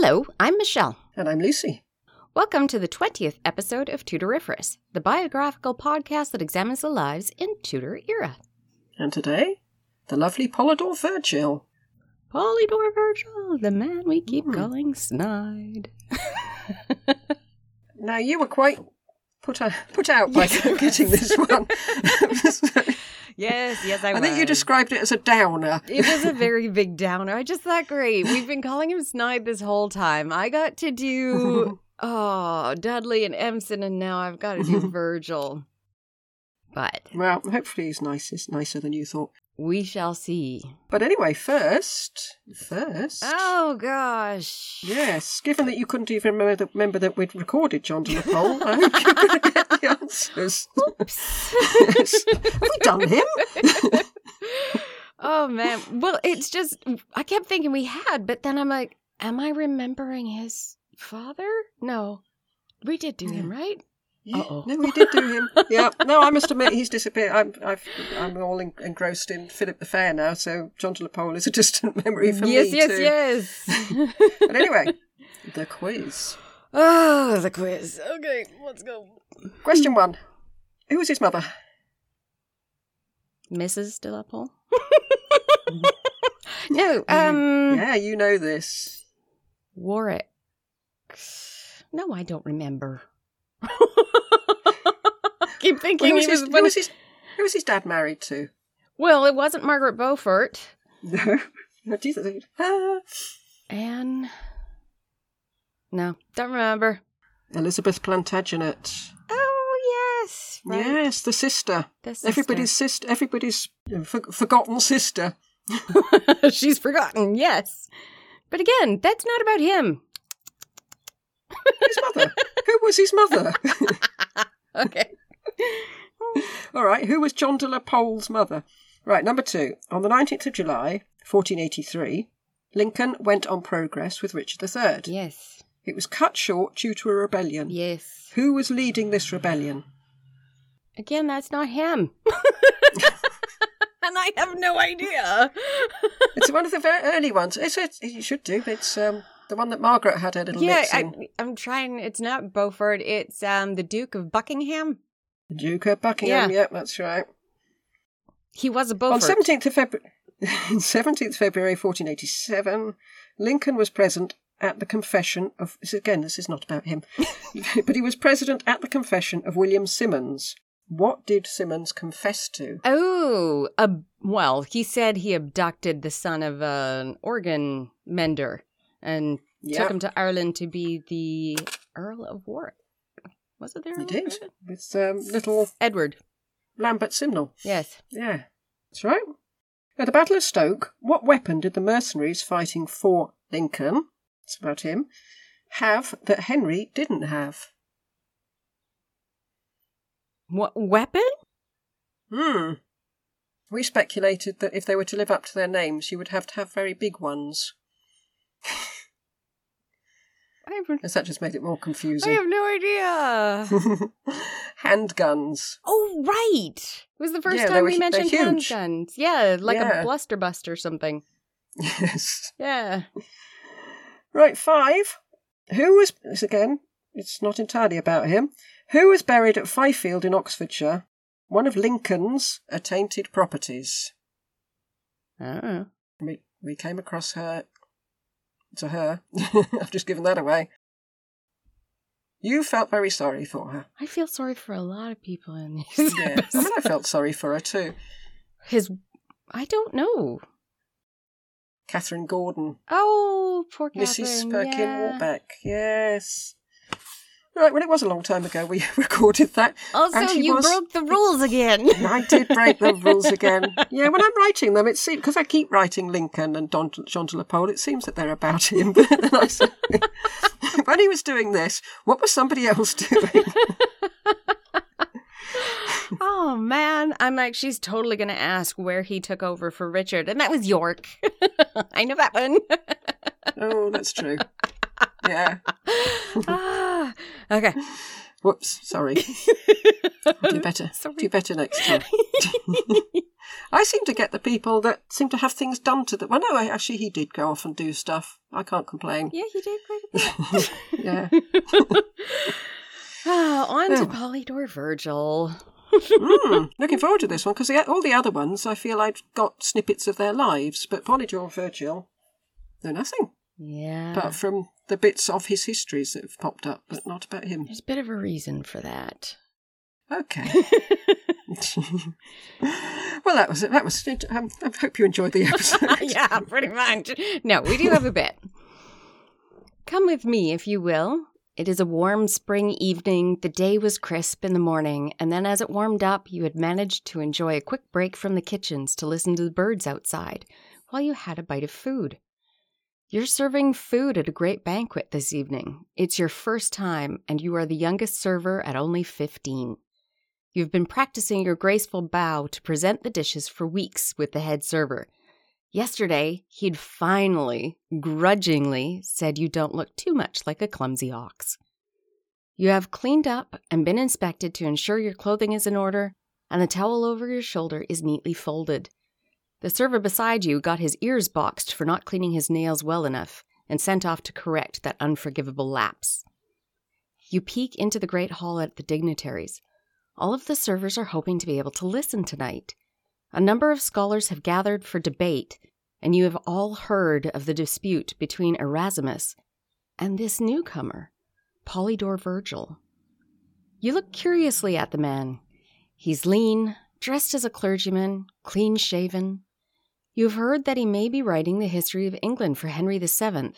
Hello, I'm Michelle. And I'm Lucy. Welcome to the 20th episode of Tudoriferous, the biographical podcast that examines the lives in Tudor era. And today, the lovely Polydore Virgil. Polydore Virgil, the man we keep Hmm. calling Snide. Now, you were quite put, out put out by getting this one. yes, yes, I, was. I think you described it as a downer. It was a very big downer. I just thought, great. We've been calling him Snide this whole time. I got to do, oh, Dudley and Empson, and now I've got to do Virgil. But Well, hopefully he's nice, it's nicer than you thought. We shall see. But anyway, first, first, Oh, gosh. yes, given that you couldn't even remember that, remember that we'd recorded John de la Pole, I hope you're going to get the answers. yes. Have we done him? oh, man. Well, it's just, I kept thinking we had, but then I'm like, am I remembering his father? No. We did do him, right? Yeah, Uh-oh. No, we did do him. Yeah. No, I must admit he's disappeared. I'm, I've, I'm all en- engrossed in Philip the Fair now, so John de la Pole is a distant memory for yes, me yes, yes, yes. But anyway, the quiz. oh, the quiz. Okay, let's go. Question one: Who was his mother? Mrs. De La Pole? no, um, Yeah, you know this. Warwick. No, I don't remember. Keep Well, thinking who, was he his, was. who was his Who was his dad married to? Well, it wasn't Margaret Beaufort. No. No, Jesus. Ah, Anne. No, don't remember. Elizabeth Plantagenet. Oh yes, right. Yes, the sister. The sister. Everybody's sister. Everybody's uh, for- forgotten sister. She's forgotten. Yes, but again, that's not about him. His mother. who was his mother? Okay. All right, who was John de la Pole's mother? Right, number two. On the 19th of July, 1483, Lincoln went on progress with Richard III. yes. It was cut short due to a rebellion. Yes. Who was leading this rebellion? Again, that's not him. and I have no idea. It's one of the very early ones. It's a, you should do. It's um, the one that Margaret had her little yeah, mix I, in. I'm trying. It's not Beaufort. It's um the Duke of Buckingham. Duke of Buckingham. Yeah. Yep, that's right. He was a On 17th of February, 17th February 1487, Lincoln was present at the confession of. This again, this is not about him, but he was present at the confession of William Symonds. What did Symonds confess to? Oh, uh, well, he said he abducted the son of an organ mender and Yeah. took him to Ireland to be the Earl of Warwick. Was it there? He did with um, little Edward. Lambert Simnel. Yes. Yeah, that's right. At the Battle of Stoke, what weapon did the mercenaries fighting for Lincoln? It's about him. Have that Henry didn't have. What weapon? Hmm. We speculated that if they were to live up to their names, you would have to have very big ones. I that just made it more confusing. I have no idea. Handguns. oh, right. It was the first Yeah, time were we mentioned handguns. Yeah, like Yeah. a blunderbuss or something. Yes. Yeah. Right, five. Who was this again? It's not entirely about him. Who was buried at Fyfield in Oxfordshire? One of Lincoln's attainted properties. Oh. We we came across her to her. I've just given that away. You felt very sorry for her. I feel sorry for a lot of people in these. Yeah. I mean I felt sorry for her too. His, I don't know. Catherine Gordon. Oh, poor Catherine. Mrs. Perkin yeah. Warbeck. Yes. Right, well, it was a long time ago we recorded that. Oh, also, And you was- broke the rules again. I did break the rules again. Yeah, when I'm writing them, it seems because I keep writing Lincoln and Don, John de la Pole, it seems that they're about him. But then I said, when he was doing this, what was somebody else doing? oh man, I'm like, she's totally gonna ask where he took over for Richard, and that was York. I know that one. oh, that's true. Yeah. ah, okay. Whoops. Sorry. Do better. Sorry. Do better next time. I seem to get the people that seem to have things done to them. Well, no, actually, he did go off and do stuff. I can't complain. Yeah, he did quite a bit. Yeah. Ah, on to Oh. Polydore Virgil. Mm, looking forward to this one because all the other ones, I feel I've got snippets of their lives, but Polydore Virgil, no, nothing Yeah. apart from the bits of his histories that have popped up, but not about him. There's a bit of a reason for that. Okay. well, that was it. That was it. Um, I hope you enjoyed the episode. yeah, pretty much. No, we do have a bit. Come with me, if you will. It is a warm spring evening. The day was crisp in the morning, and then as it warmed up, you had managed to enjoy a quick break from the kitchens to listen to the birds outside while you had a bite of food. You're serving food at a great banquet this evening. It's your first time, and you are the youngest server at only 15. You've been practicing your graceful bow to present the dishes for weeks with the head server. Yesterday, he'd finally, grudgingly, said you don't look too much like a clumsy ox. You have cleaned up and been inspected to ensure your clothing is in order, and the towel over your shoulder is neatly folded. The server beside you got his ears boxed for not cleaning his nails well enough and sent off to correct that unforgivable lapse. You peek into the great hall at the dignitaries. All of the servers are hoping to be able to listen tonight. A number of scholars have gathered for debate, and you have all heard of the dispute between Erasmus and this newcomer, Polydore Virgil. You look curiously at the man. He's lean, dressed as a clergyman, clean shaven. You've heard that he may be writing the history of England for Henry VII.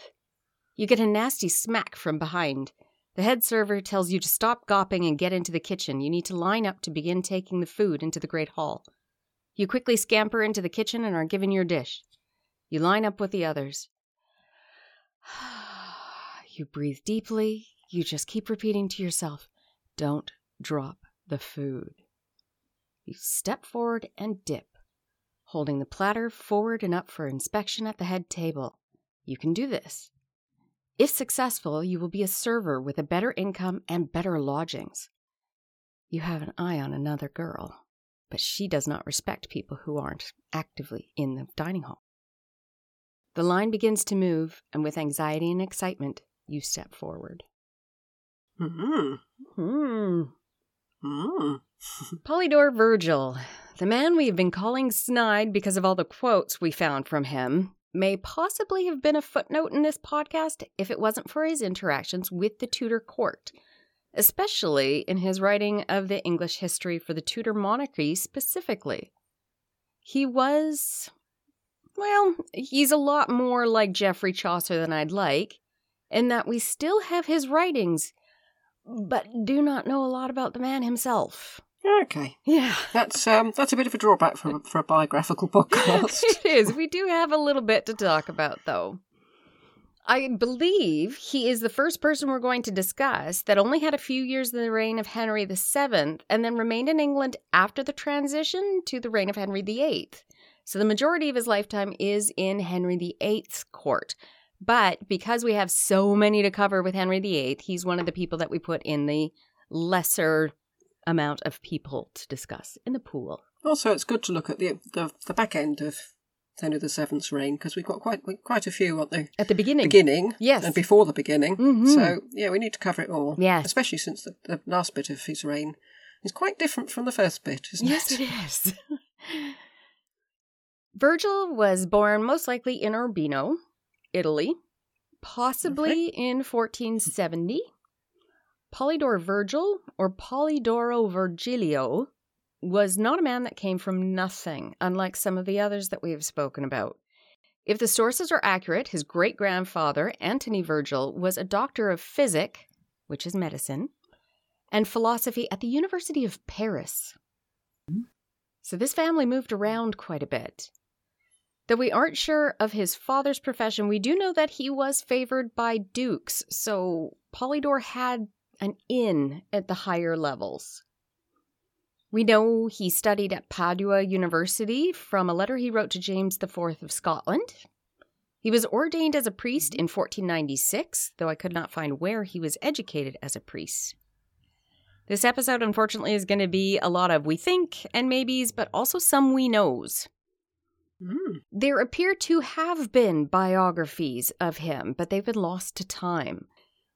You get a nasty smack from behind. The head server tells you to stop gawping and get into the kitchen. You need to line up to begin taking the food into the great hall. You quickly scamper into the kitchen and are given your dish. You line up with the others. You breathe deeply. You just keep repeating to yourself, don't drop the food. You step forward and dip, holding the platter forward and up for inspection at the head table. You can do this. If successful, you will be a server with a better income and better lodgings. You have an eye on another girl, but she does not respect people who aren't actively in the dining hall. The line begins to move, and with anxiety and excitement, you step forward. mm, Hmm. Mm. Polydore Virgil, the man we have been calling snide because of all the quotes we found from him, may possibly have been a footnote in this podcast if it wasn't for his interactions with the Tudor court, especially in his writing of the English history for the Tudor monarchy specifically. He was, well, he's a lot more like Geoffrey Chaucer than I'd like, in that we still have his writings, but do not know a lot about the man himself. Okay, Yeah. that's um, that's a bit of a drawback for for a biographical podcast. it is. We do have a little bit to talk about, though. I believe he is the first person we're going to discuss that only had a few years in the reign of Henry VII and then remained in England after the transition to the reign of Henry VIII. So the majority of his lifetime is in Henry VIII's court. But because we have so many to cover with Henry VIII, he's one of the people that we put in the lesser amount of people to discuss in the pool. also, it's good to look at the the, the back end of Henry VII's reign because we've got quite quite a few at the At the beginning. beginning, Yes. and before the beginning. Mhm. So yeah, we need to cover it all. Yes. especially since the, the last bit of his reign is quite different from the first bit, isn't Yes, it? Yes, it is. Virgil was born most likely in Urbino, Italy, possibly in 1470. Polydore Virgil, or Polydoro Virgilio, was not a man that came from nothing, unlike some of the others that we have spoken about. If the sources are accurate, his great grandfather, Antony Virgil, was a doctor of physic, which is medicine, and philosophy at the University of Paris. Hmm. So this family moved around quite a bit. Though we aren't sure of his father's profession, we do know that he was favored by dukes, so Polydore had an in at the higher levels. We know he studied at Padua University from a letter he wrote to James IV of Scotland. He was ordained as a priest in 1496, though I could not find where he was educated as a priest. This episode, unfortunately, is going to be a lot of we think and maybes, but also some we knows. Mm. There appear to have been biographies of him, but they've been lost to time.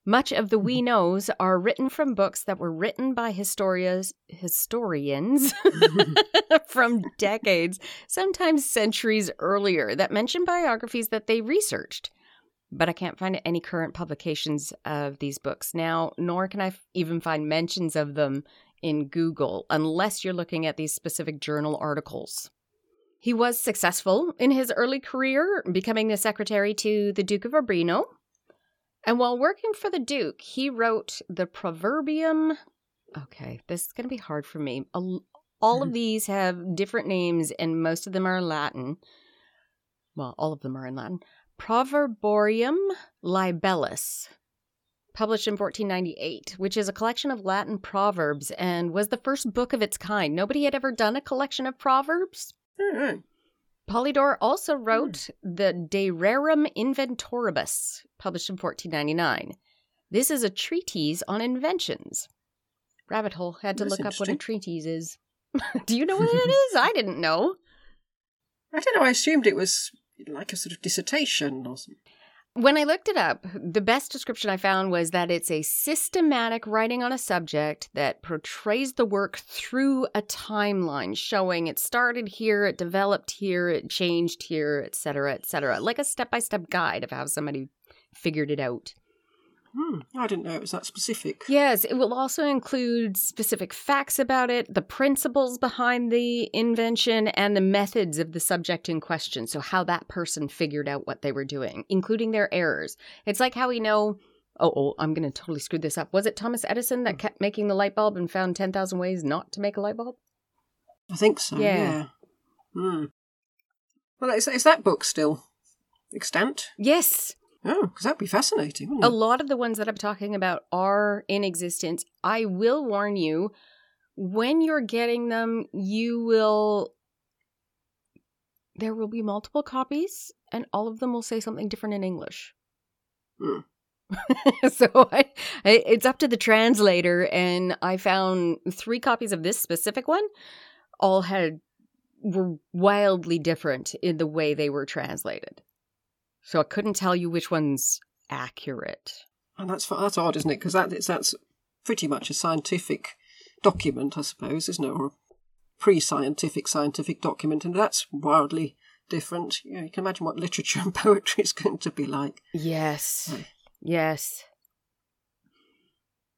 Much of the we knows are written from books that were written by historias, historians from decades, sometimes centuries earlier, that mention biographies that they researched. But I can't find any current publications of these books now, nor can I f- even find mentions of them in Google, unless you're looking at these specific journal articles. He was successful in his early career, becoming the secretary to the Duke of Urbino. And while working for the Duke, he wrote the Proverbium. Okay, this is going to be hard for me. All of mm-hmm. these have different names, and most of them are Latin. Well, all of them are in Latin. Proverborium Libellus, published in 1498, which is a collection of Latin proverbs and was the first book of its kind. Nobody had ever done a collection of proverbs. Mm. Polydore also wrote the De Rerum Inventoribus, published in 1499. This is a treatise on inventions. Rabbit hole had to That's look up what a treatise is. Do you know what it is? I didn't know. I don't know. I assumed it was like a sort of dissertation or something. When I looked it up, the best description I found was that it's a systematic writing on a subject that portrays the work through a timeline, showing it started here, it developed here, it changed here, etc., etc., like a step by step guide of how somebody figured it out. Hmm. I didn't know it was that specific. Yes, it will also include specific facts about it, the principles behind the invention, and the methods of the subject in question. So, how that person figured out what they were doing, including their errors. It's like how we know. Oh, oh I'm going to totally screw this up. Was it Thomas Edison that kept making the light bulb and found 10,000 ways not to make a light bulb? I think so. Yeah. Yeah. Hmm. Well, is, is that book still extant? Yes. Oh, because that'd be fascinating, wouldn't A lot of the ones that I'm talking about are in existence. I will warn you, when you're getting them, you will. There will be multiple copies, and all of them will say something different in English. Hmm. so I, I, it's up to the translator, and I found three copies of this specific one. All had were wildly different in the way they were translated. So I couldn't tell you which one's accurate. And that's that's odd, isn't it? Because that is that's pretty much a scientific document, I suppose, isn't it? Or a pre-scientific scientific document, and that's wildly different. You, know, you can imagine what literature and poetry is going to be like. Yes. Yes.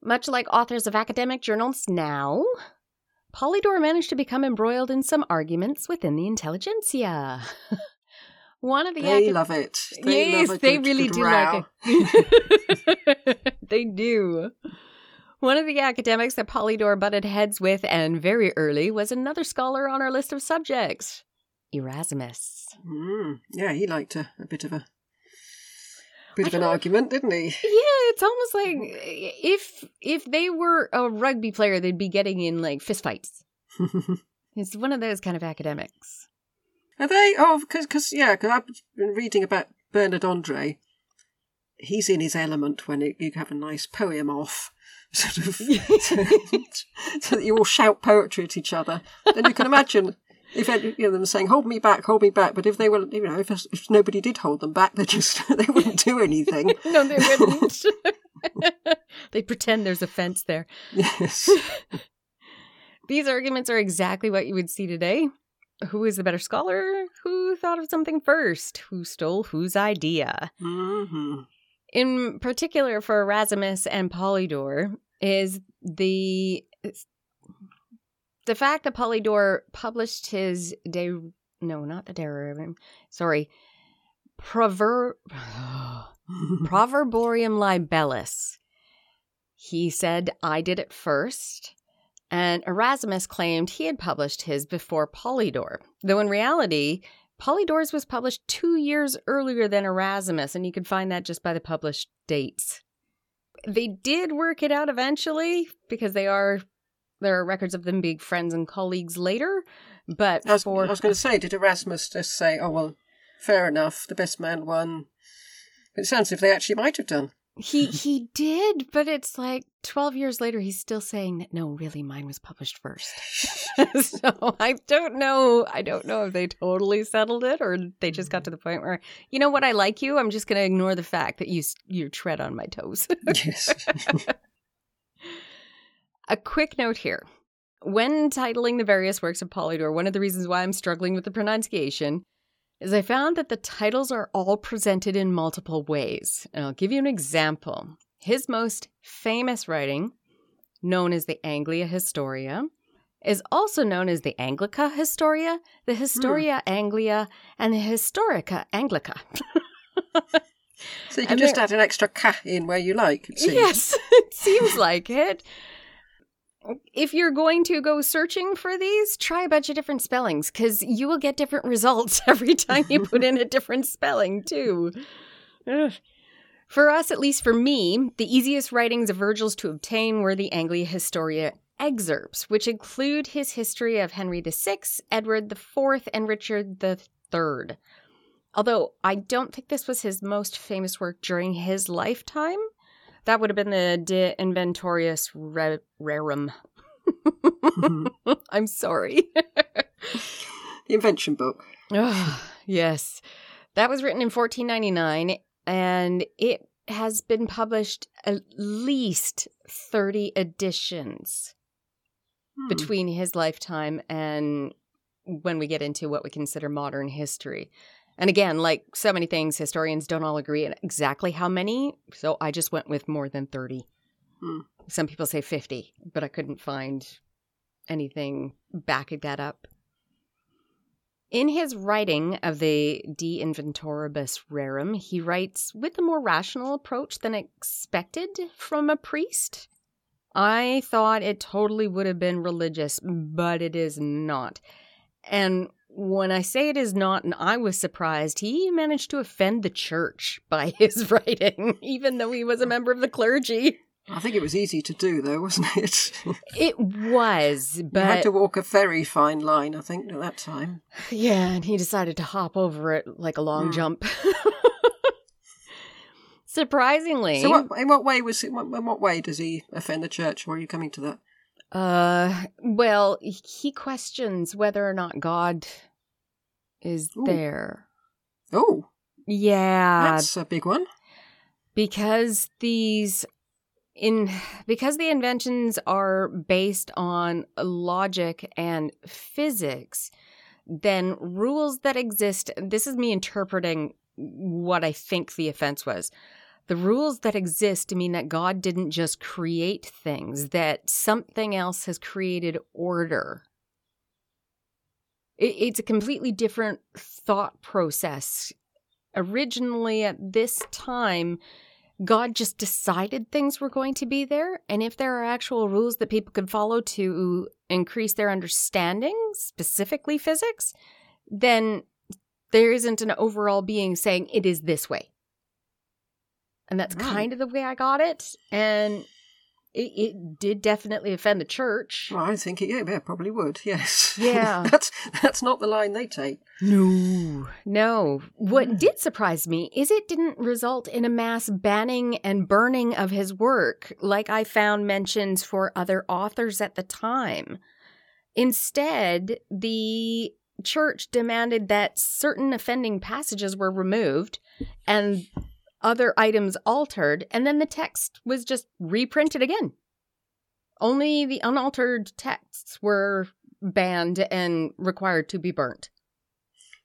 Much like authors of academic journals now, Polydore managed to become embroiled in some arguments within the intelligentsia. One of the They love it. They yes, love they good- really good do row. like it. they do. One of the academics that Polydore butted heads with, and very early, was another scholar on our list of subjects, Erasmus. Mm, yeah, he liked a, a bit of a bit of an argument, didn't he? Yeah, it's almost like if if they were a rugby player, they'd be getting in like fistfights. It's one of those kind of academics. Are they? Oh, because yeah, because I've been reading about Bernard Andre. He's in his element when it, you have a nice poem off, sort of, so, so that you all shout poetry at each other. Then you can imagine if any, you know, them saying "Hold me back, hold me back," but if they were, you know, if, if nobody did hold them back, they just they wouldn't do anything. No, they wouldn't. they pretend there's a fence there. yes. These arguments are exactly what you would see today. Who is the better scholar? Who thought of something first? Who stole whose idea? hmm In particular, for Erasmus and Polydore, is the the fact that Polydore published his de no, not the de sorry, proverb Proverborium libellus. He said, I did it first. And Erasmus claimed he had published his before Polydore, though in reality, Polydore's was published two years earlier than Erasmus, and you can find that just by the published dates. They did work it out eventually because they are there are records of them being friends and colleagues later, but I was, for I was going to say, did Erasmus just say, "Oh well, fair enough, the best man won"? It sounds as if they actually might have done. He he did, but it's like 12 years later he's still saying that no, really mine was published first. so I don't know. I don't know if they totally settled it or they just got mm. to the point where, you know what, I like you. I'm just going to ignore the fact that you you tread on my toes. yes. A quick note here. When titling the various works of Polydore, one of the reasons why I'm struggling with the pronunciation is I found that the titles are all presented in multiple ways. And I'll give you an example. His most famous writing, known as the Anglia Historia, is also known as the Anglica Historia, the Historia hmm. Anglia, and the Historica Anglica. so you can and just add an extra "ca" in where you like. It yes, it seems like it if you're going to go searching for these, try a bunch of different spellings because you will get different results every time you put in a different spelling, too. For us, at least for me, the easiest writings of Virgil's to obtain were the Anglia Historia excerpts, which include his history of Henry VI, Edward IV, and Richard III. Although I don't think this was his most famous work during his lifetime. That would have been the De Inventorius Re- Rerum. mm-hmm. I'm sorry. the invention book. Oh, yes. That was written in 1499 and it has been published at least 30 editions hmm. between his lifetime and when we get into what we consider modern history. And again, like so many things, historians don't all agree on exactly how many. So I just went with more than 30. Hmm. Some people say 50, but I couldn't find anything backing that up. In his writing of the De Inventoribus Rerum, he writes with a more rational approach than expected from a priest. I thought it totally would have been religious, but it is not. And when I say it is not, and I was surprised, he managed to offend the church by his writing, even though he was a member of the clergy. I think it was easy to do, though, wasn't it? it was, but. You had to walk a very fine line, I think, at that time. Yeah, and he decided to hop over it like a long mm. jump. Surprisingly. So, what, in what way was it, in what way does he offend the church? Where are you coming to that? Uh, well, he questions whether or not God is Ooh. there. Oh. Yeah. That's a big one. Because these in because the inventions are based on logic and physics, then rules that exist, this is me interpreting what I think the offense was. The rules that exist mean that God didn't just create things, that something else has created order. It's a completely different thought process. Originally, at this time, God just decided things were going to be there. And if there are actual rules that people could follow to increase their understanding, specifically physics, then there isn't an overall being saying it is this way. And that's kind of the way I got it. And it, it, did definitely offend the church. Well, I think it, yeah, yeah probably would. Yes. Yeah. that's that's not the line they take. No. No. What did surprise me is it didn't result in a mass banning and burning of his work, like I found mentions for other authors at the time. Instead, the church demanded that certain offending passages were removed and other items altered, and then the text was just reprinted again. Only the unaltered texts were banned and required to be burnt.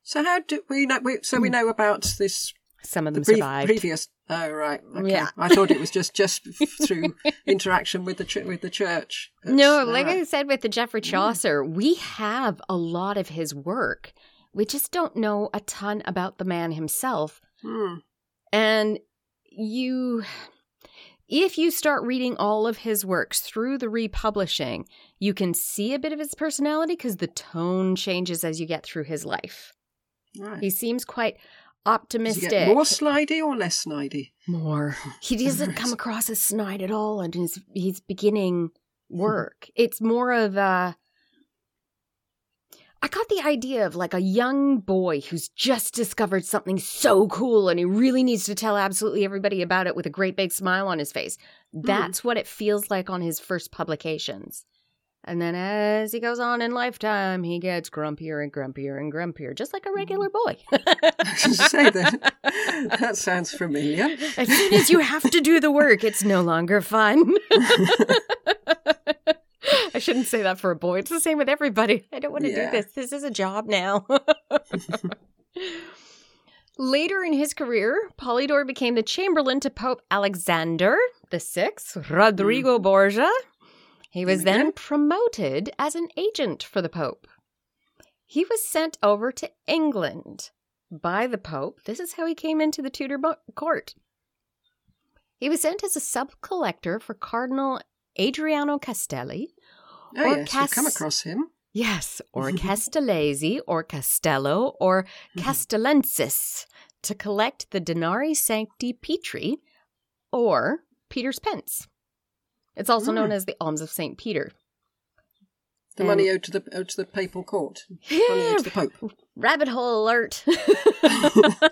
So how do we know? We, so we hmm. know about this. Some of them the survived. Previous. Oh right. Okay. Yeah. I thought it was just just through interaction with the with the church. But, no, like right. I said with the Geoffrey hmm. Chaucer, mm. we have a lot of his work. We just don't know a ton about the man himself. Mm. And you if you start reading all of his works through the republishing, you can see a bit of his personality because the tone changes as you get through his life. Right. He seems quite optimistic. more snidey or less snidey? More. He doesn't come across as snide at all in his, his beginning hmm. work. it's more of a I got the idea of like a young boy who's just discovered something so cool and he really needs to tell absolutely everybody about it with a great big smile on his face. Hmm. That's what it feels like on his first publications. And then as he goes on in lifetime, he gets grumpier and grumpier and grumpier, just like a regular mm. boy. Say that. That sounds familiar. as soon as you have to do the work, it's no longer fun. I shouldn't say that for a boy. It's the same with everybody. I don't want to Yeah. do this. This is a job now. Later in his career, Polydore became the chamberlain to Pope Alexander VI, Rodrigo mm. Borgia. He was then Again? promoted as an agent for the Pope. He was sent over to England by the Pope. This is how he came into the Tudor bo- court. He was sent as a sub collector for Cardinal Adriano Castelli. Oh, Or yes, we've come across him. Yes, or Castellesi, or Castello, or Castellensis to collect the Denari Sancti Petri, or Peter's Pence. It's also known Mm. as the Alms of St. Peter. The money owed to the owed to the papal court. Money owed to the Pope. Rabbit hole alert.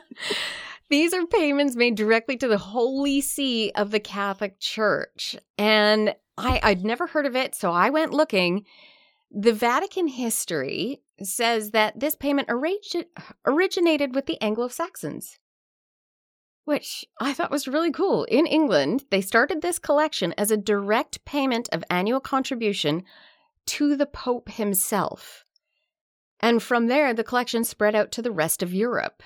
These are payments made directly to the Holy See of the Catholic Church. And I, I'd never heard of it, so I went looking. The Vatican history says that this payment origi- originated with the Anglo Saxons, which I thought was really cool. In England, they started this collection as a direct payment of annual contribution to the Pope himself. And from there, the collection spread out to the rest of Europe.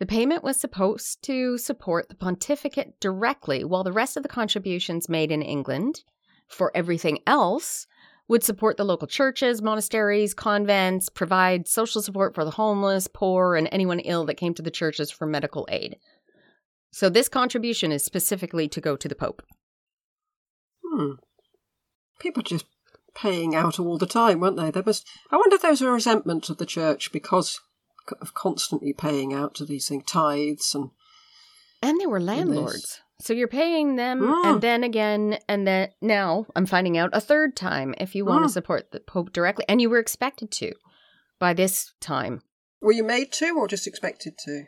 The payment was supposed to support the pontificate directly, while the rest of the contributions made in England for everything else would support the local churches, monasteries, convents, provide social support for the homeless, poor, and anyone ill that came to the churches for medical aid. So, this contribution is specifically to go to the Pope. Hmm. People just paying out all the time, weren't they? There was. I wonder if there was a resentment of the church because of constantly paying out to these things, tithes and. And they were landlords. So you're paying them Mm. and then again and then now I'm finding out a third time if you want Mm. to support the Pope directly. And you were expected to by this time. Were you made to, or just expected to,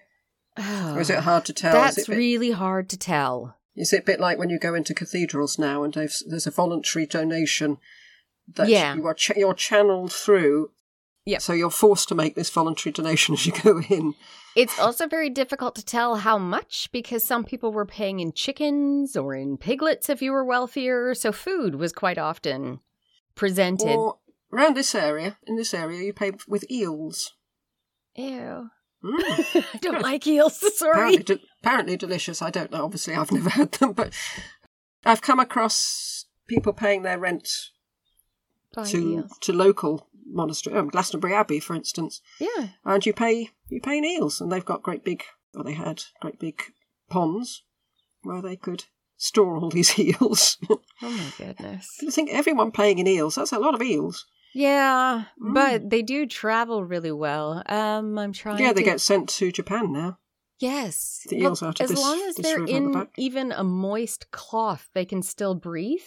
or is it hard to tell? That's bit, really hard to tell. is it a bit like when you go into cathedrals now and there's a voluntary donation that Yeah. you are ch- you're channeled through. Yep. So you're forced to make this voluntary donation as you go in. It's also very difficult to tell how much because some people were paying in chickens or in piglets if you were wealthier. So food was quite often presented. Or around this area, in this area, you pay with eels. Ew. Mm. I don't like eels. Sorry. apparently, de- apparently delicious. I don't know. Obviously, I've never had them, but I've come across people paying their rent to eels. to local monastery, um, Glastonbury Abbey, for instance, Yeah. and you pay you pay in eels, and they've got great big. Well, they had great big ponds where they could store all these eels. Oh my goodness. I think everyone paying in eels. That's a lot of eels. Yeah, Mm. but they do travel really well. Um, I'm trying. Yeah, they to... get sent to Japan now. yes. the Well, out of as this- long as they're at the in even a moist cloth, they can still breathe.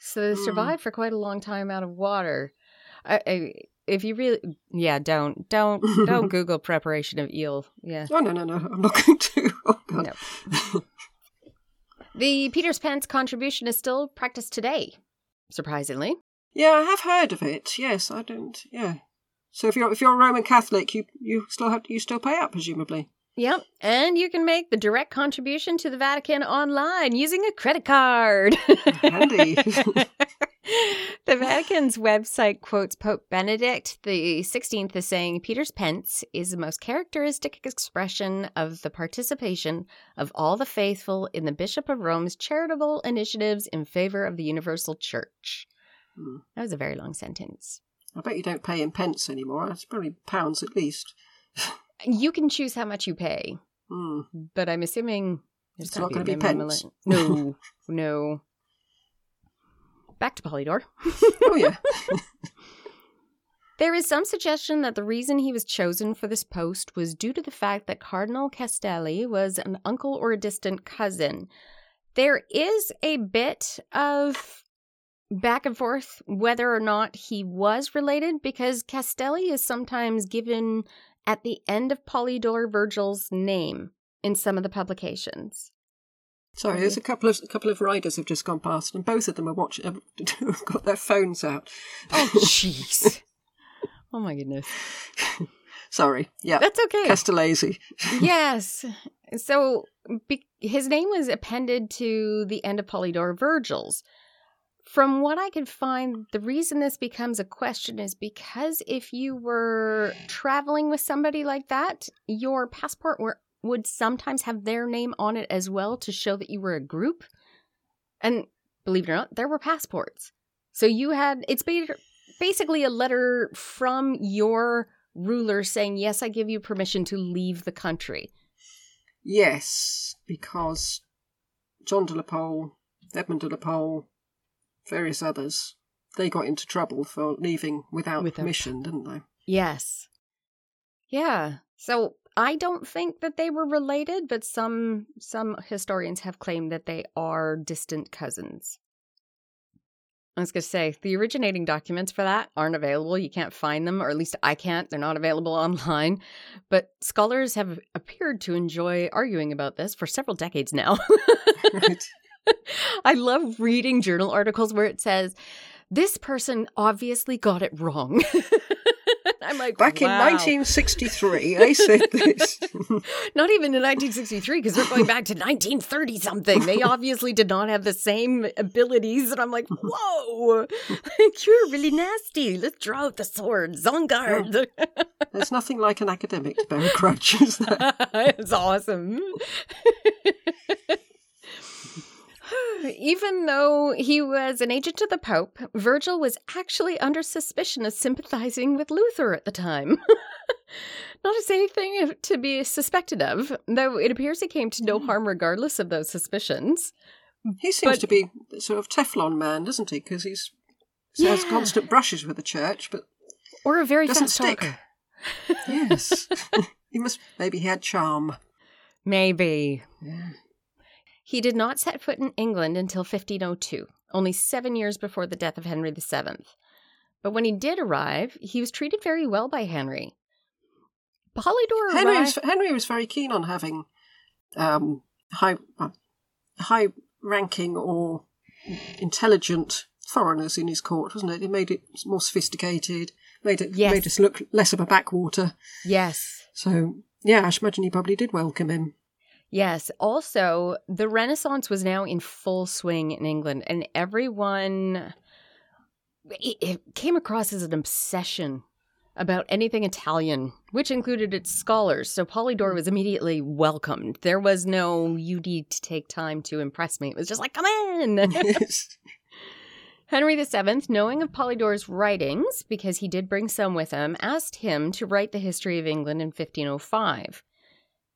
So they Mm. survive for quite a long time out of water. I, I, if you really, yeah, don't don't don't Google preparation of eel. Yeah, Oh no, no, no! I'm not going to. Oh god. No. the Peter's Pence contribution is still practiced today. Surprisingly, Yeah, I have heard of it. Yes, I don't. Yeah. So if you're if you're a Roman Catholic, you you still have you still pay out presumably. Yep. And you can make the direct contribution to the Vatican online using a credit card. Handy. the Vatican's website quotes Pope Benedict the 16th as saying Peter's Pence is the most characteristic expression of the participation of all the faithful in the Bishop of Rome's charitable initiatives in favor of the universal church. Hmm. That was a very long sentence. I bet you don't pay in pence anymore. It's probably pounds at least. You can choose how much you pay. Hmm. but I'm assuming there's It's not gonna a be minimum pence. No, no. Back to Polydore. Oh yeah. There is some suggestion that the reason he was chosen for this post was due to the fact that Cardinal Castelli was an uncle or a distant cousin. There is a bit of back and forth whether or not he was related because Castelli is sometimes given at the end of Polydore Virgil's name in some of the publications. Sorry, there's a couple of a couple of riders have just gone past, and both of them are watching. Have got their phones out. Oh, jeez. oh my goodness. Sorry. Yeah, That's okay. Castellesi. yes. So be- his name was appended to the end of Polydore Vergil's. From what I could find, the reason this becomes a question is because if you were traveling with somebody like that, your passport were, would sometimes have their name on it as well to show that you were a group. And believe it or not, there were passports. So you had, it's basically a letter from your ruler saying, Yes, I give you permission to leave the country. Yes, because John de la Pole, Edmund de la Pole, various others, they got into trouble for leaving without permission, didn't they? Yes. Yeah. So I don't think that they were related, but some some historians have claimed that they are distant cousins. I was going to say the originating documents for that aren't available. You can't find them, or at least I can't. They're not available online. But scholars have appeared to enjoy arguing about this for several decades now. Right. I love reading journal articles where it says, this person obviously got it wrong. I'm like, Back in 1963, they said this. Not even in 1963, because we're going back to 1930 something. They obviously did not have the same abilities. And I'm like, whoa, you're really nasty. Let's draw out the swords. On guard. There's nothing like an academic to bear a grudge, is there? it's awesome. Even though he was an agent of the Pope, Virgil was actually under suspicion of sympathizing with Luther at the time. Not as anything to be suspected of, though it appears he came to no hmm. harm regardless of those suspicions. He seems But- to be sort of Teflon man, doesn't he? Because he's he has constant brushes with the church, but Or a very Doesn't stick. talker. yes, he must. Maybe he had charm. Maybe. Yeah. He did not set foot in England until 1502, only seven years before the death of Henry VII. But when he did arrive, he was treated very well by Henry. Polydore Henry arrived. was, Henry was very keen on having um, high, uh, high-ranking or intelligent foreigners in his court, wasn't it? It made it more sophisticated, made it Yes. made us look less of a backwater. Yes. So yeah, I should imagine he probably did welcome him. Yes. Also, the Renaissance was now in full swing in England, and everyone it, it came across as an obsession about anything Italian, which included its scholars. So Polydore mm. was immediately welcomed. There was no you need to take time to impress me. It was just like, come in. Henry VII, knowing of Polydore's writings, because he did bring some with him, asked him to write the history of England in 1505.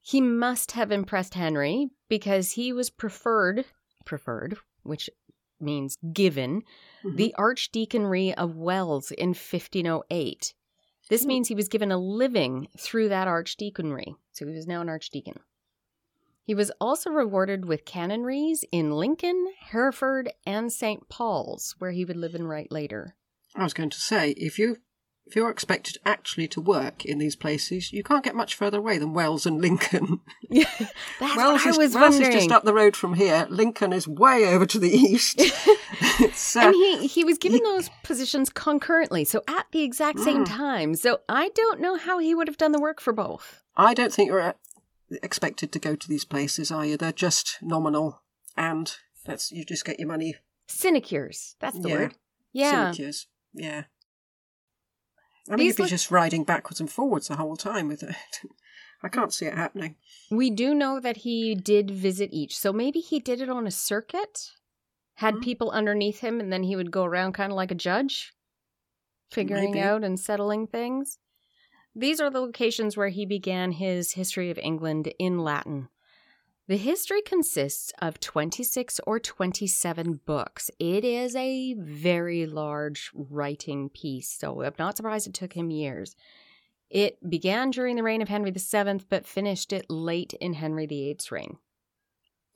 He must have impressed Henry because he was preferred, preferred, which means given, Mhm. the Archdeaconry of Wells in 1508. This Hmm. means he was given a living through that archdeaconry. So he was now an archdeacon. He was also rewarded with canonries in Lincoln, Hereford, and St. Paul's, where he would live and write later. I was going to say, if you if you're expected actually to work in these places, you can't get much further away than Wells and Lincoln. Yeah, that's Wells, is, was Wells is just up the road from here. Lincoln is way over to the east. uh, and he, he was given those positions concurrently, so at the exact same Mm. time. So I don't know how he would have done the work for both. I don't think you're uh, expected to go to these places, are you? They're just nominal, and that's you just get your money. Sinecures, that's the Yeah. word. Yeah. Sinecures. Yeah. I mean, These if you're look- just riding backwards and forwards the whole time with it, I can't see it happening. We do know that he did visit each. So maybe he did it on a circuit, had Hmm. people underneath him, and then he would go around kind of like a judge, figuring Maybe. out and settling things. These are the locations where he began his history of England in Latin. The history consists of 26 or 27 books. It is a very large writing piece, so I'm not surprised it took him years. It began during the reign of Henry VII, but finished it late in Henry VIII's reign.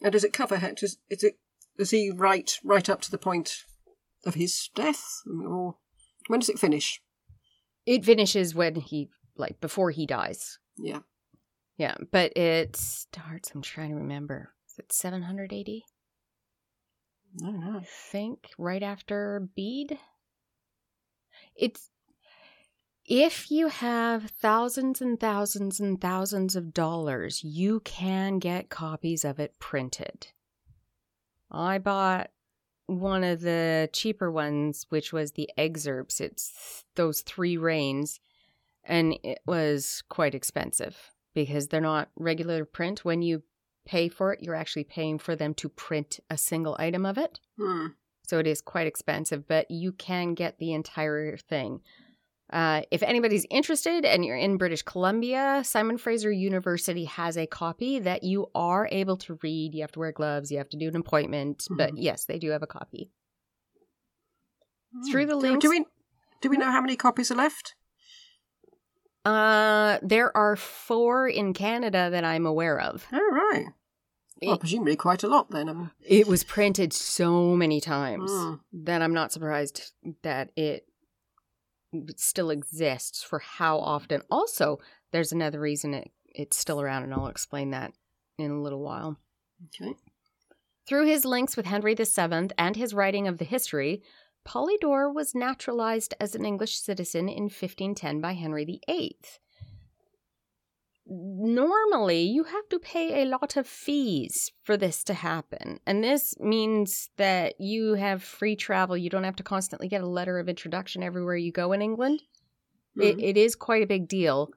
And does it cover? Does is it? Does he write right up to the point of his death? Or when does it finish? It finishes when he, like, before he dies. Yeah. Yeah, but it starts, I'm trying to remember. Is it 700 AD? No, no. I think right after Bede. It's if you have thousands and thousands and thousands of dollars, you can get copies of it printed. I bought one of the cheaper ones, which was the excerpts. It's those three reigns, and it was quite expensive because they're not regular print. When you pay for it, you're actually paying for them to print a single item of it. Hmm. So it is quite expensive, but you can get the entire thing. Uh, if anybody's interested and you're in British Columbia, Simon Fraser University has a copy that you are able to read. You have to wear gloves, you have to do an appointment, but Mhm. yes, they do have a copy. Through the Do- links- Do we do we know how many copies are left? Uh, there are four in Canada that I'm aware of. Oh right. Well, It, presumably quite a lot then. Um, it was printed so many times Mm. that I'm not surprised that it still exists for how often. Also, there's another reason it, it's still around, and I'll explain that in a little while. okay. Through his links with Henry VII and his writing of the history, Polydore was naturalized as an English citizen in 1510 by Henry VIII. Normally, you have to pay a lot of fees for this to happen. And this means that you have free travel. You don't have to constantly get a letter of introduction everywhere you go in England. It, Mhm. it is quite a big deal.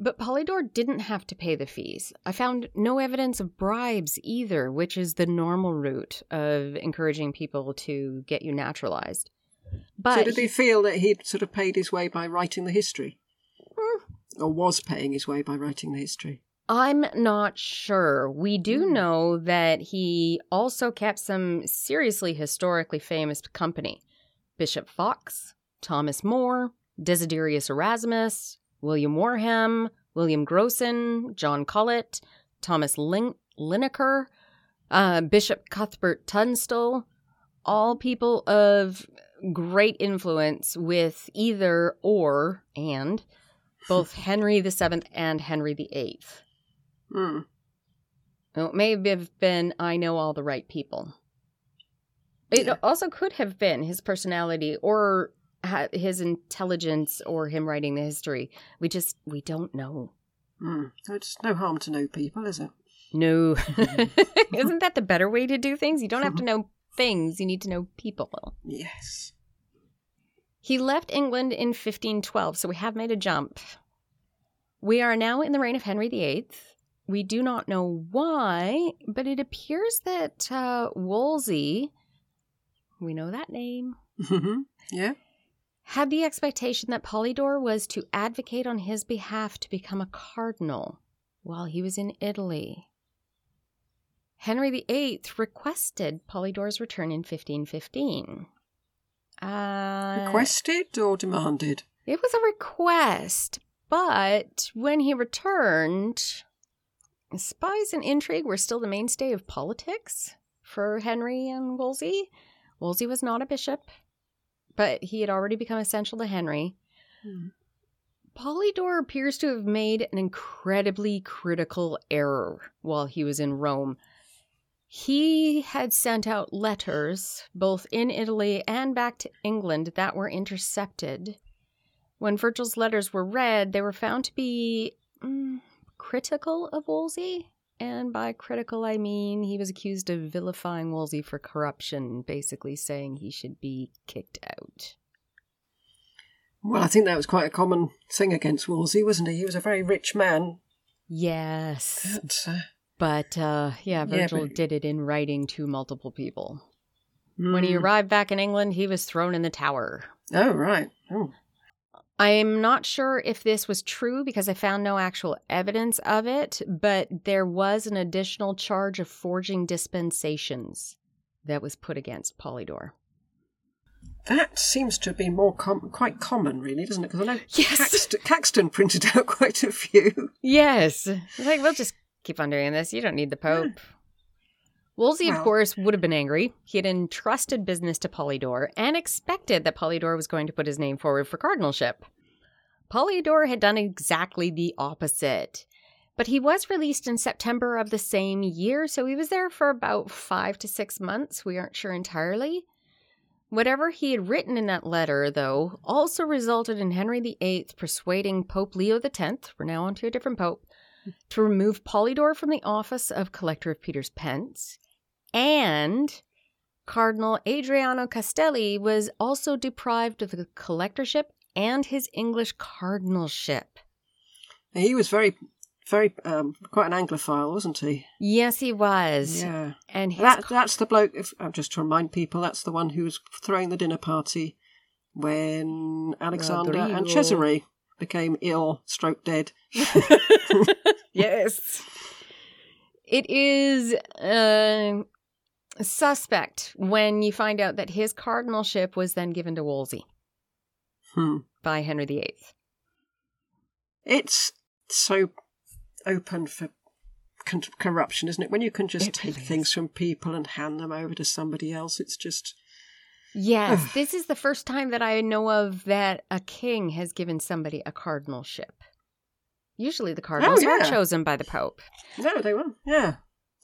But Polydore didn't have to pay the fees. I found no evidence of bribes either, which is the normal route of encouraging people to get you naturalized. But so did he- he feel that he'd sort of paid his way by writing the history? Hmm. Or was paying his way by writing the history? I'm not sure. We do Hmm. know that he also kept some seriously historically famous company Bishop Fox, Thomas More, Desiderius Erasmus, William Warham, William Grocyn, John Colet, Thomas Lin- Linacre, uh, Bishop Cuthbert Tunstall, all people of great influence with either or and both Henry VII and Henry VIII. Hmm. Well, it may have been I know all the right people. It Yeah. also could have been his personality or his intelligence or him writing the history. We just we don't know. Hmm. It's no harm to know people, is it? No. Isn't that the better way to do things? You don't have to know things, you need to know people. Yes. He left England in 1512, so we have made a jump. We are now in the reign of Henry VIII. We do not know why, but it appears that uh, Wolsey, we know that name, yeah. Had the expectation that Polydore was to advocate on his behalf to become a cardinal while he was in Italy. Henry VIII requested Polydore's return in 1515. Uh, Requested or demanded? It was a request, but when he returned, spies and intrigue were still the mainstay of politics for Henry and Wolsey. Wolsey was not a bishop, but he had already become essential to Henry. Hmm. Polydore appears to have made an incredibly critical error while he was in Rome. He had sent out letters, both in Italy and back to England, that were intercepted. When Virgil's letters were read, they were found to be mm, critical of Wolsey. And by critical, I mean he was accused of vilifying Wolsey for corruption, basically saying he should be kicked out. Well, I think that was quite a common thing against Wolsey, wasn't he? He was a very rich man. Yes. But, uh, But uh, yeah, Yeah, Virgil but- did it in writing to multiple people. When he mm. arrived back in England, he was thrown in the tower. Oh, right. Oh. I'm not sure if this was true because I found no actual evidence of it, but there was an additional charge of forging dispensations that was put against Polydore. That seems to be more com- quite common, really, doesn't it? Because I know Yes. Caxton, Caxton printed out quite a few. Yes. Like, we'll just keep on doing this. You don't need the Pope. Wolsey, of course, would have been angry. He had entrusted business to Polydore and expected that Polydore was going to put his name forward for cardinalship. Polydore had done exactly the opposite. But he was released in September of the same year, so he was there for about five to six months. We aren't sure entirely. Whatever he had written in that letter, though, also resulted in Henry VIII persuading Pope Leo X, we're now on to a different pope, to remove Polydore from the office of Collector of Peter's Pence. And Cardinal Adriano Castelli was also deprived of the collectorship and his English cardinalship. He was very, very, um, quite an Anglophile, wasn't he? Yes, he was. Yeah. And his That, that's the bloke, if, just to remind people, that's the one who was throwing the dinner party when Alexander and Rodrigo. Cesare became ill, stroke dead. yes. It is uh, suspect when you find out that his cardinalship was then given to Wolsey Hmm. by Henry VIII. It's so open for con- corruption, isn't it? When you can just It take really things from people and hand them over to somebody else, it's just. Yes, this is the first time that I know of that a king has given somebody a cardinalship. Usually the cardinals are Oh, yeah. chosen by the Pope. No, they were. Yeah.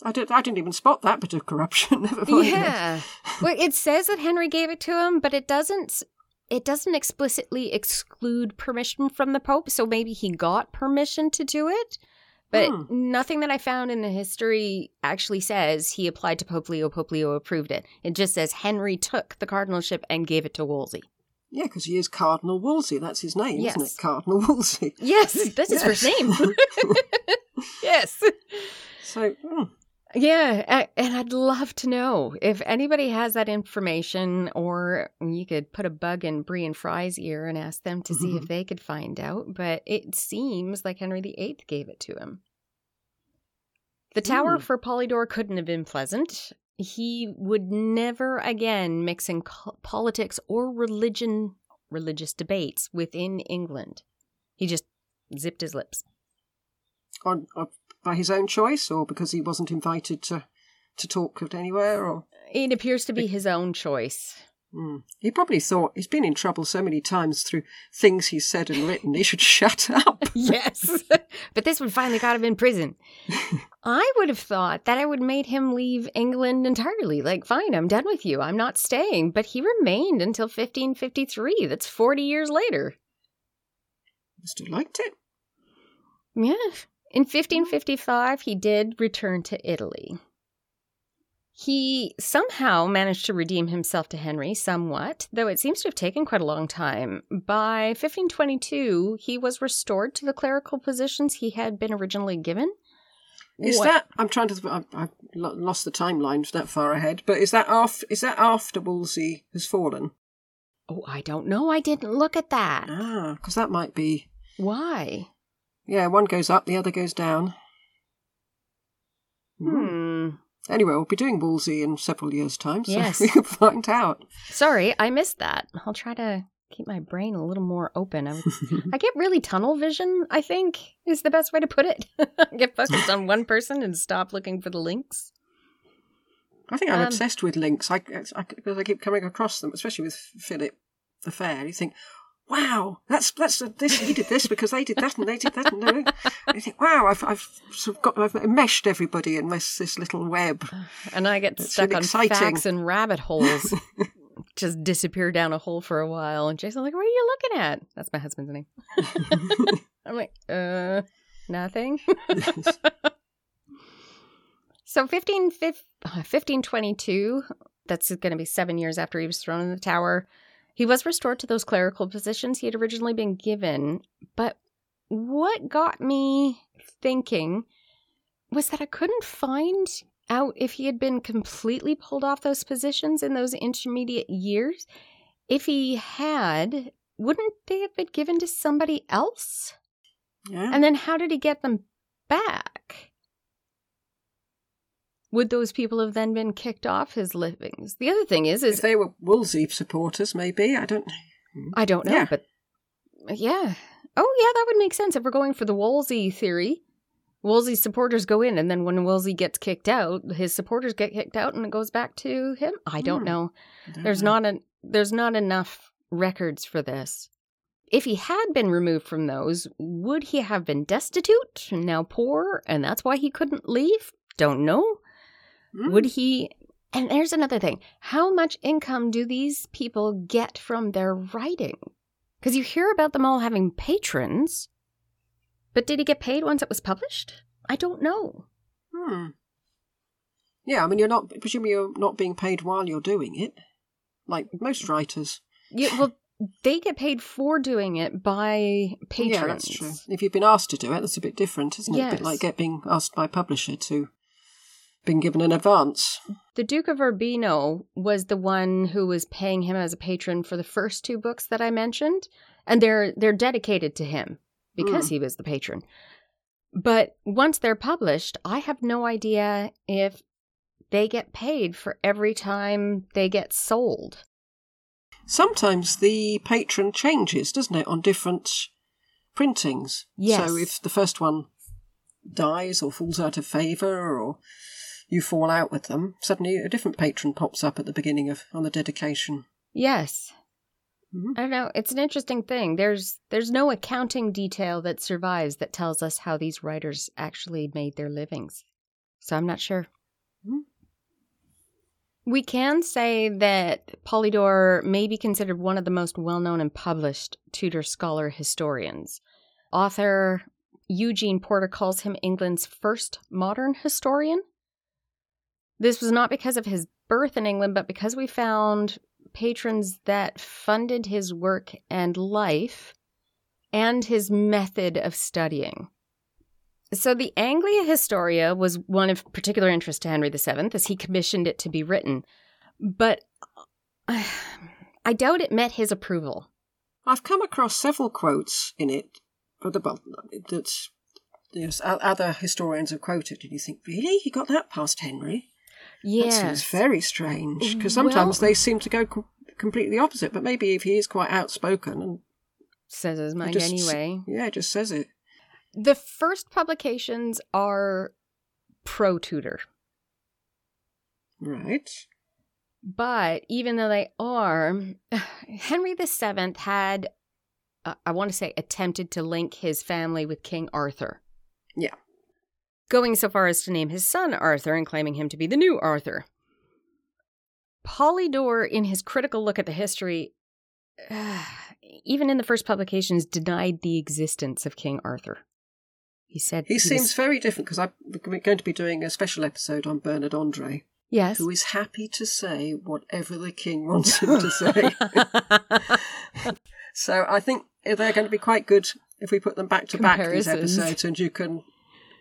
I, did, I didn't even spot that bit of corruption. Never mind. Yeah. well, it says that Henry gave it to him, but it doesn't it doesn't explicitly exclude permission from the Pope, so maybe he got permission to do it. But Hmm. nothing that I found in the history actually says he applied to Pope Leo, Pope Leo approved it. It just says Henry took the cardinalship and gave it to Wolsey. Yeah, because he is Cardinal Wolsey. That's his name, isn't Yes. it? Cardinal Wolsey. Yes, that's his first name. yes. So, mm, Yeah, and I'd love to know if anybody has that information, or you could put a bug in Brie and Fry's ear and ask them to see if they could find out. But it seems like Henry VIII gave it to him. The tower Hmm. for Polydore couldn't have been pleasant. He would never again mix in politics or religion, religious debates within England. He just zipped his lips. By his own choice, or because he wasn't invited to to talk anywhere, or It appears to be his own choice. mm. he probably thought he's been in trouble so many times through things he's said and written. He should shut up. yes. but this one finally got him in prison. I would have thought that I would have made him leave England entirely. Like, fine, I'm done with you. I'm not staying. But he remained until 1553. That's 40 years later. Must have liked it. Yeah. In 1555, he did return to Italy. He somehow managed to redeem himself to Henry somewhat, though it seems to have taken quite a long time. By 1522, he was restored to the clerical positions he had been originally given. Is What- that I'm trying to? I've, I've lost the timeline that far ahead. But is that after? Is that after Wolsey has fallen? Oh, I don't know. I didn't look at that. Ah, because that might be. Why? Yeah, one goes up, the other goes down. Hmm. Hmm. Anyway, we'll be doing Wolsey in several years' time, so Yes. we can find out. Sorry, I missed that. I'll try to keep my brain a little more open. I, I get really tunnel vision, I think, is the best way to put it. I get focused on one person and stop looking for the links. I think I'm Um, obsessed with links. I, I, because I keep coming across them, especially with Philip the Fair. You think, wow, that's that's this. He did this because they did that and they did that. And they, you think, wow, I've I've sort of got I've meshed everybody in this this little web. And I get It's stuck on exciting. facts and rabbit holes. Just disappear down a hole for a while. And Jason's like, what are you looking at? That's my husband's name. I'm like, uh, nothing. so 15, fif- uh, 1522, that's going to be seven years after he was thrown in the tower. He was restored to those clerical positions he had originally been given. But what got me thinking was that I couldn't find out if he had been completely pulled off those positions in those intermediate years. If he had, wouldn't they have been given to somebody else? yeah. And then how did he get them back? Would those people have then been kicked off his livings? The other thing is, if is they were Wolsey supporters, maybe I don't. I don't know, Yeah. but yeah. Oh, yeah, that would make sense if we're going for the Wolsey theory. Wolsey's supporters go in, and then when Wolsey gets kicked out, his supporters get kicked out, and it goes back to him. I don't Hmm. know. I don't There's know. not a there's not enough records for this. If he had been removed from those, would he have been destitute and now poor, and that's why he couldn't leave? Don't know. Hmm. Would he? And there's another thing: how much income do these people get from their writing? Because you hear about them all having patrons, but did he get paid once it was published? I don't know. Hmm. Yeah, I mean, you're not presumably you're not being paid while you're doing it, like most writers. Yeah, well, they get paid for doing it by patrons. Yeah, that's true. If you've been asked to do it, that's a bit different, isn't it? A bit like getting asked by a publisher to being given an advance. The Duke of Urbino was the one who was paying him as a patron for the first two books that I mentioned, and they're they're dedicated to him because Mm. he was the patron. But once they're published, I have no idea if they get paid for every time they get sold. Sometimes the patron changes, doesn't it, on different printings? Yes. So if the first one dies or falls out of favour or you fall out with them, suddenly a different patron pops up at the beginning of on the dedication. Yes. Mhm. I don't know. It's an interesting thing. There's there's no accounting detail that survives that tells us how these writers actually made their livings. So I'm not sure. Hmm. We can say that Polydore may be considered one of the most well-known and published Tudor scholar historians. Author Eugene Porter calls him England's first modern historian. This was not because of his birth in England, but because we found patrons that funded his work and life and his method of studying. So, the Anglia Historia was one of particular interest to Henry VII as he commissioned it to be written, but uh, I doubt it met his approval. I've come across several quotes in it, but the well, that yes, o- other historians have quoted, and you think, really, he got that past Henry? That Yes. seems very strange because sometimes Well- they seem to go com- completely opposite. But maybe if he is quite outspoken and Says his mind just anyway. yeah, just says it. The first publications are pro Tudor. Right. But even though they are, Henry VII had, uh, I want to say, attempted to link his family with King Arthur. Yeah. Going so far as to name his son Arthur and claiming him to be the new Arthur. Polydore, in his critical look at the history, even in the first publications, denied the existence of King Arthur. He said He was- seems very different because I'm going to be doing a special episode on Bernard Andre, yes. who is happy to say whatever the king wants him to say. so I think they're going to be quite good if we put them back to back these episodes, and you can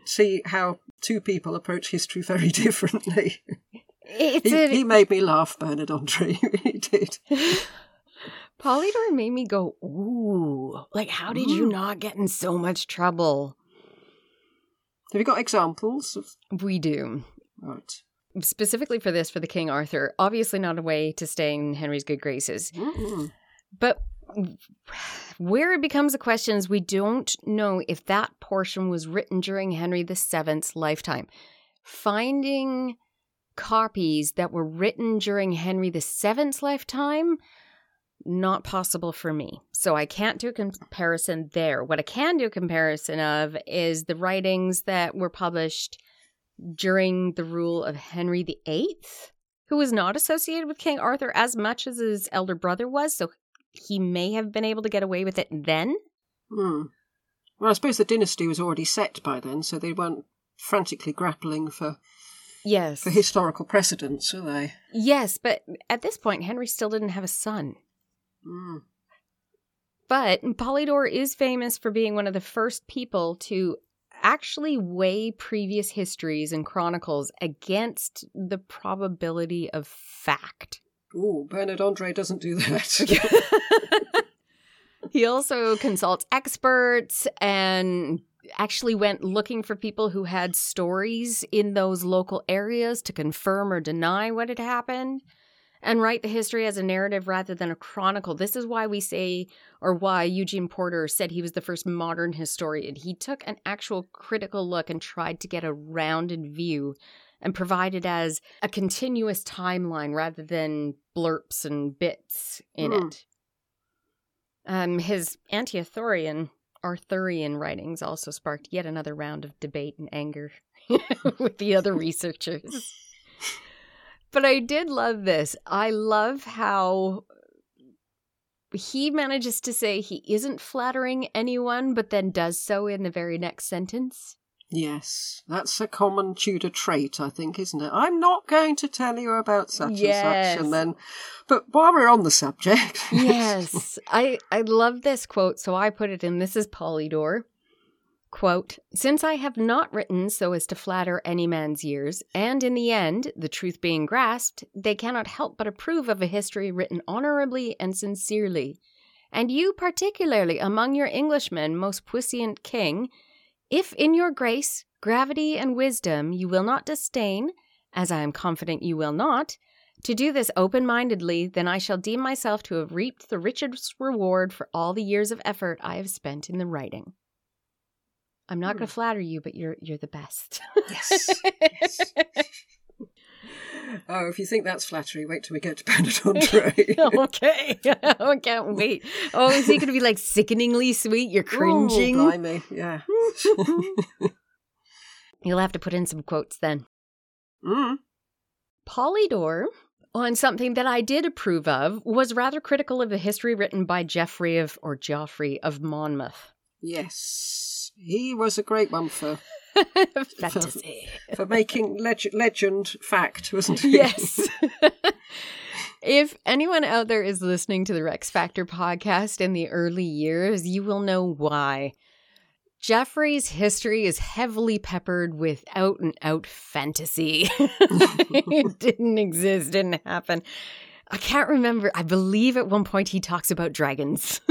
see how two people approach history very differently. it's He, a, he made me laugh, Bernard Andre. He did. Polydore made me go, ooh, like, how did you Mm. not get in so much trouble? Have you got examples of? We do. Right. Specifically for this, for the King Arthur, obviously not a way to stay in Henry's good graces. Mm-mm. But where it becomes a question is we don't know if that portion was written during Henry VII's lifetime. Finding copies that were written during Henry VII's lifetime, not possible for me. So I can't do a comparison there. What I can do a comparison of is the writings that were published during the rule of Henry VIII, who was not associated with King Arthur as much as his elder brother was. So he may have been able to get away with it then. Hmm. Well, I suppose the dynasty was already set by then, so they weren't frantically grappling for, Yes. for historical precedents, were they? yes, but at this point, Henry still didn't have a son. Mm. But Polydore is famous for being one of the first people to actually weigh previous histories and chronicles against the probability of fact. Ooh, Bernard Andre doesn't do that. he also consults experts and actually went looking for people who had stories in those local areas to confirm or deny what had happened. and write the history as a narrative rather than a chronicle. This is why we say, or why Eugene Porter said he was the first modern historian. He took an actual critical look and tried to get a rounded view and provided as a continuous timeline rather than blurps and bits in Hmm. it. Um, his anti-Arthurian Arthurian writings also sparked yet another round of debate and anger with the other researchers. But I did love this. I love how he manages to say he isn't flattering anyone, but then does so in the very next sentence. Yes, that's a common Tudor trait, I think, isn't it? I'm not going to tell you about such Yes. and such, and then. But while we're on the subject, Yes, I I love this quote, so I put it in. This is Polydore. Quote, Since I have not written so as to flatter any man's ears, and in the end, the truth being grasped, they cannot help but approve of a history written honorably and sincerely. And you particularly among your Englishmen, most puissant king, if in your grace, gravity, and wisdom you will not disdain, as I am confident you will not, to do this open mindedly, then I shall deem myself to have reaped the richest reward for all the years of effort I have spent in the writing. I'm not going Hmm. to flatter you, but you're you're the best. Yes, yes. oh, if you think that's flattery, wait till we get to Andre. okay, I can't wait. Oh, is he going to be like sickeningly sweet? You're cringing. Oh, blimey, yeah. You'll have to put in some quotes then. mm. Polydore, on something that I did approve of, was rather critical of the history written by Geoffrey of or Geoffrey of Monmouth. Yes, he was a great one for Fantasy. for making leg- legend fact, wasn't it? yes. if anyone out there is listening to the Rex Factor podcast in the early years, you will know why. Geoffrey's history is heavily peppered with out and out fantasy. it didn't exist, didn't happen. I can't remember. I believe at one point he talks about dragons.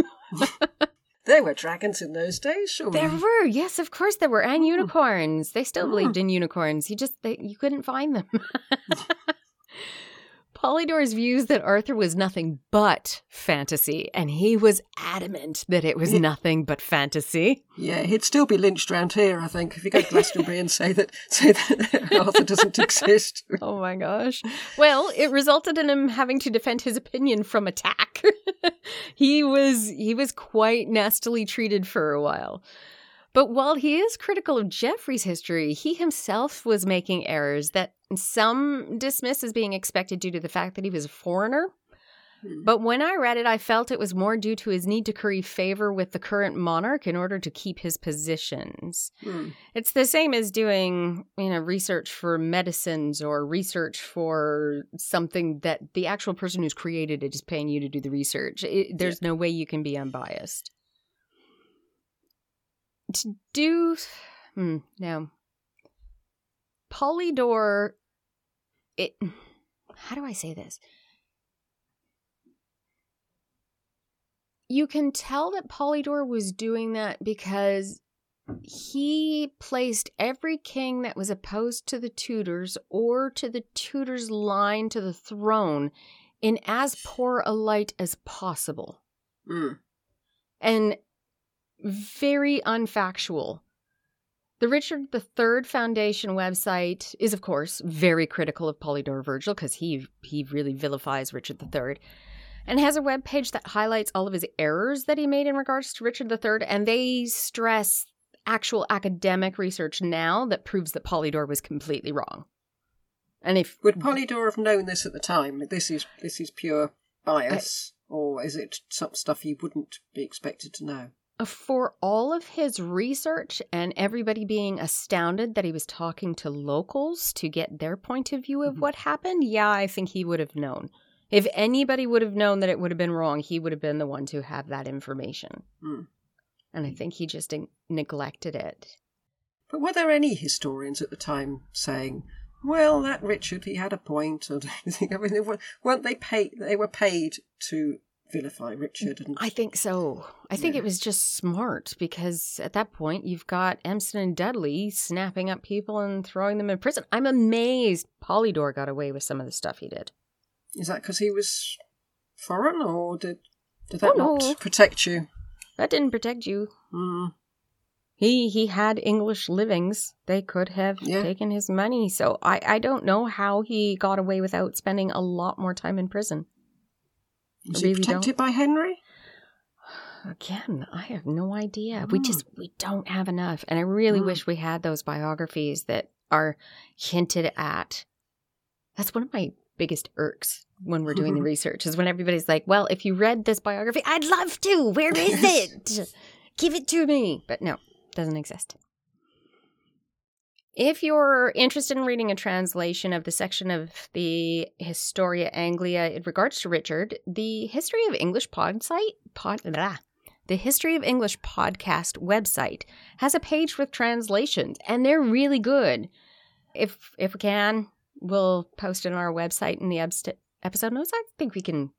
There were dragons in those days, surely. There were, yes, of course there were, and hmm. unicorns. They still believed hmm. in unicorns. You just they, you couldn't find them. Polydore's views that Arthur was nothing but fantasy, and he was adamant that it was nothing but fantasy. Yeah, he'd still be lynched round here, I think, if you go to Glastonbury and say that say that Arthur doesn't exist. Oh my gosh. Well, it resulted in him having to defend his opinion from attack. he was he was quite nastily treated for a while. But while he is critical of Geoffrey's history, he himself was making errors that some dismiss as being expected due to the fact that he was a foreigner. Hmm. But when I read it, I felt it was more due to his need to curry favor with the current monarch in order to keep his positions. Hmm. It's the same as doing, you know, research for medicines or research for something that the actual person who's created it is paying you to do the research. It, there's no way you can be unbiased. To do, hmm, no. Polydore, it, how do I say this? You can tell that Polydore was doing that because he placed every king that was opposed to the Tudors or to the Tudors' line to the throne in as poor a light as possible Hmm. and very unfactual. The Richard III Foundation website is, of course, very critical of Polydore Virgil because he he really vilifies Richard III, and has a webpage that highlights all of his errors that he made in regards to Richard III, and they stress actual academic research now that proves that Polydore was completely wrong. And if Would Polydore have known this at the time? This is this is pure bias, or is it some stuff he wouldn't be expected to know? For all of his research and everybody being astounded that he was talking to locals to get their point of view of Mhm. what happened, yeah, I think he would have known. If anybody would have known that it would have been wrong, he would have been the one to have that information. Hmm. And I think he just neg- neglected it. But were there any historians at the time saying, "Well, that Richard, he had a point," or anything? I mean, they weren't they paid? They were paid to vilify Richard, and I think so. I think Yeah. it was just smart because at that point you've got Empson and Dudley snapping up people and throwing them in prison. I'm amazed Polydore got away with some of the stuff he did. Is that because he was foreign, or did did that Oh, no. not protect you? That didn't protect you. Mm. He he had English livings. They could have Yeah. taken his money. So I, I don't know how he got away without spending a lot more time in prison. Was he protected by Henry? Again, I have no idea. We Hmm. just we don't have enough. And I really Hmm. wish we had those biographies that are hinted at. That's one of my biggest irks when we're doing the research is when everybody's like, "Well, if you read this biography, I'd love to. Where is it? Give it to me." But no, doesn't exist. If you're interested in reading a translation of the section of the Historia Anglia in regards to Richard, the History of English pod site, pod, blah, the History of English podcast website has a page with translations, and they're really good. If if we can, we'll post it on our website in the episode notes. I think we can.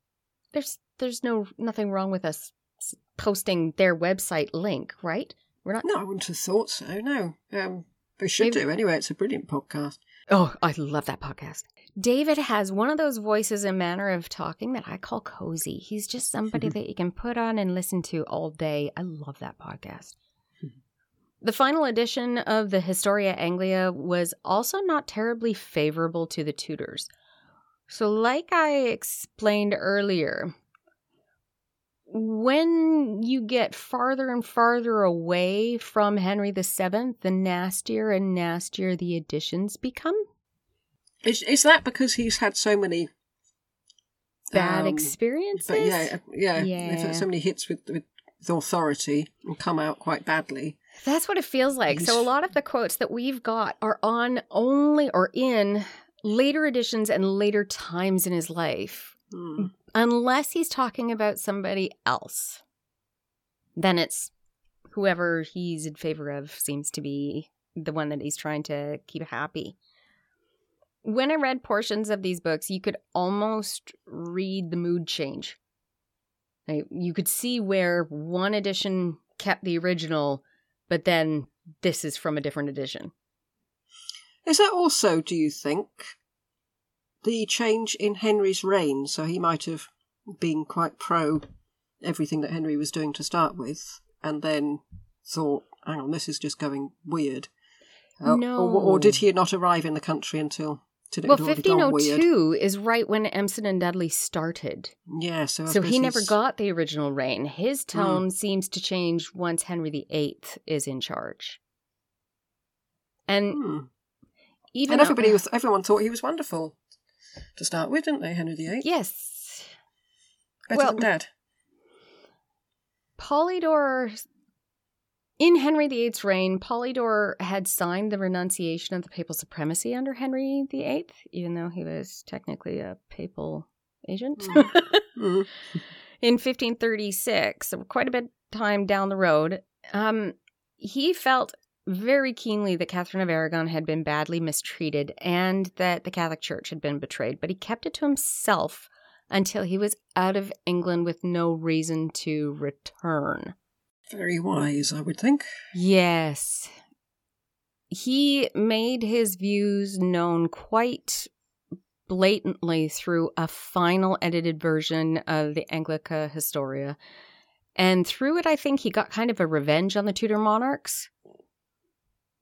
There's there's no nothing wrong with us posting their website link, right? We're not. No, I wouldn't have thought so. No, um, we should Maybe- do anyway. It's a brilliant podcast. Oh, I love that podcast. David has one of those voices and manner of talking that I call cozy. He's just somebody mm-hmm. that you can put on and listen to all day. I love that podcast. Mm-hmm. The final edition of the Historia Anglia was also not terribly favorable to the Tudors. So, like I explained earlier, when you get farther and farther away from Henry VII, the nastier and nastier the editions become. Is is that because he's had so many Bad um, experiences. But yeah, yeah, Yeah. They've had so many hits with, with with authority and come out quite badly. That's what it feels like. So a lot of the quotes that we've got are on only or in later editions and later times in his life. Hmm. Unless he's talking about somebody else. Then it's whoever he's in favor of seems to be the one that he's trying to keep happy. When I read portions of these books, you could almost read the mood change. You could see where one edition kept the original, but then this is from a different edition. Is that also, do you think, the change in Henry's reign? So he might have been quite pro everything that Henry was doing to start with, and then thought, hang on, this is just going weird. Uh, No. Or, or did he not arrive in the country until, until Well, had already gone weird? 1502 is right when Empson and Dudley started. Yeah, so So he never got the original reign. His tone seems to change once Henry VIII is in charge. And Hmm. even And everybody was, everyone thought he was wonderful to start with, didn't they, Henry VIII? yes, Better well- than. Polydore in Henry VIII's reign, Polydore had signed the renunciation of the papal supremacy under Henry VIII, even though he was technically a papal agent. Hmm. in 1536, so quite a bit time down the road, um, he felt very keenly that Catherine of Aragon had been badly mistreated and that the Catholic Church had been betrayed, but he kept it to himself until he was out of England with no reason to return. Very wise, I would think. Yes. He made his views known quite blatantly through a final edited version of the Anglica Historia. And through it, I think he got kind of a revenge on the Tudor monarchs.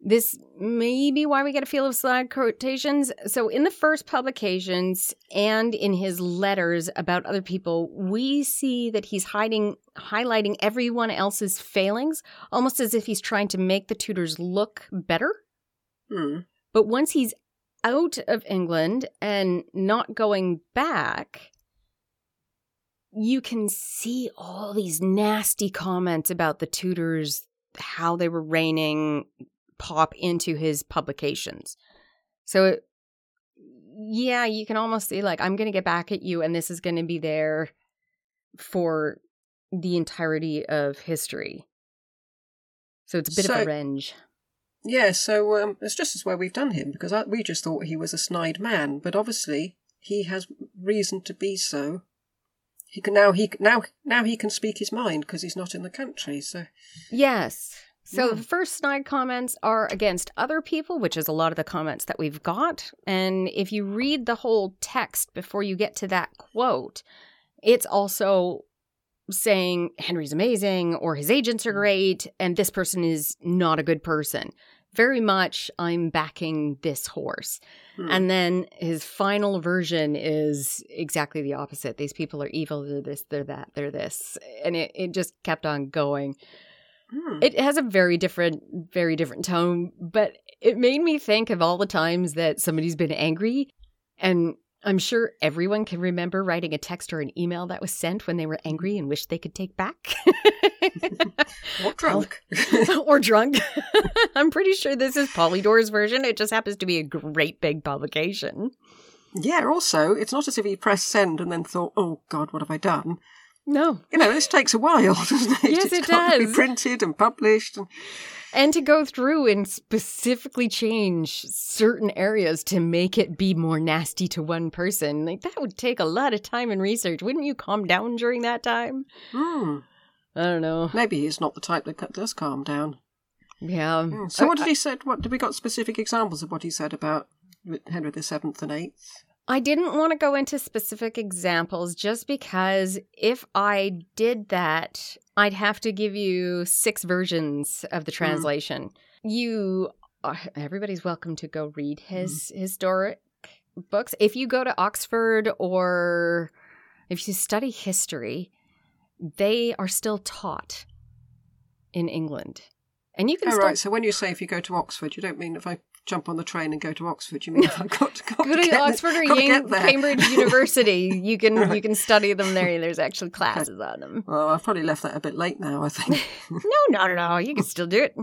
This may be why we get a feel of slide quotations. So, in the first publications and in his letters about other people, we see that he's hiding, highlighting everyone else's failings, almost as if he's trying to make the Tudors look better. Hmm. But once he's out of England and not going back, you can see all these nasty comments about the Tudors, how they were reigning, pop into his publications. So, it, yeah, you can almost see, like, I'm going to get back at you, and this is going to be there for the entirety of history. So, it's a bit of a revenge. Yeah, so um, it's just as well we've done him because I, we just thought he was a snide man, but obviously he has reason to be so. He can now he now now he can speak his mind because he's not in the country. So Yes. So Yeah. the first snide comments are against other people, which is a lot of the comments that we've got. And if you read the whole text before you get to that quote, it's also saying Henry's amazing or his agents are great and this person is not a good person. Very much, I'm backing this horse. Hmm. And then his final version is exactly the opposite. These people are evil, they're this, they're that, they're this. And it, it just kept on going. Hmm. It has a very different, very different tone, but it made me think of all the times that somebody's been angry. And I'm sure everyone can remember writing a text or an email that was sent when they were angry and wished they could take back. Or drunk. or drunk. I'm pretty sure this is Polydore's version. It just happens to be a great big publication. yeah, also, it's not as if he pressed send and then thought, oh, God, what have I done? No. You know, this takes a while, doesn't it? Yes, It's it got to be printed and published. And... And to go through and specifically change certain areas to make it be more nasty to one person, like that would take a lot of time and research. Wouldn't you calm down during that time? Hmm. I don't know. Maybe he's not the type that does calm down. Yeah. Hmm. So, I- what did he said? What did we got specific examples of what he said about Henry the Seventh and Eighth? I didn't want to go into specific examples just because if I did that, I'd have to give you six versions of the translation. You, uh, everybody's welcome to go read his historic books. If you go to Oxford or if you study history, they are still taught in England. And you can Oh, still right. So when you say if you go to Oxford, you don't mean if I jump on the train and go to Oxford. You mean I've got to, got go to to Oxford or got to Yale, get there. Cambridge University. You can Right. you can study them there. There's actually classes on them. Well, I've probably left that a bit late now. I think. No, not at all. You can still do it.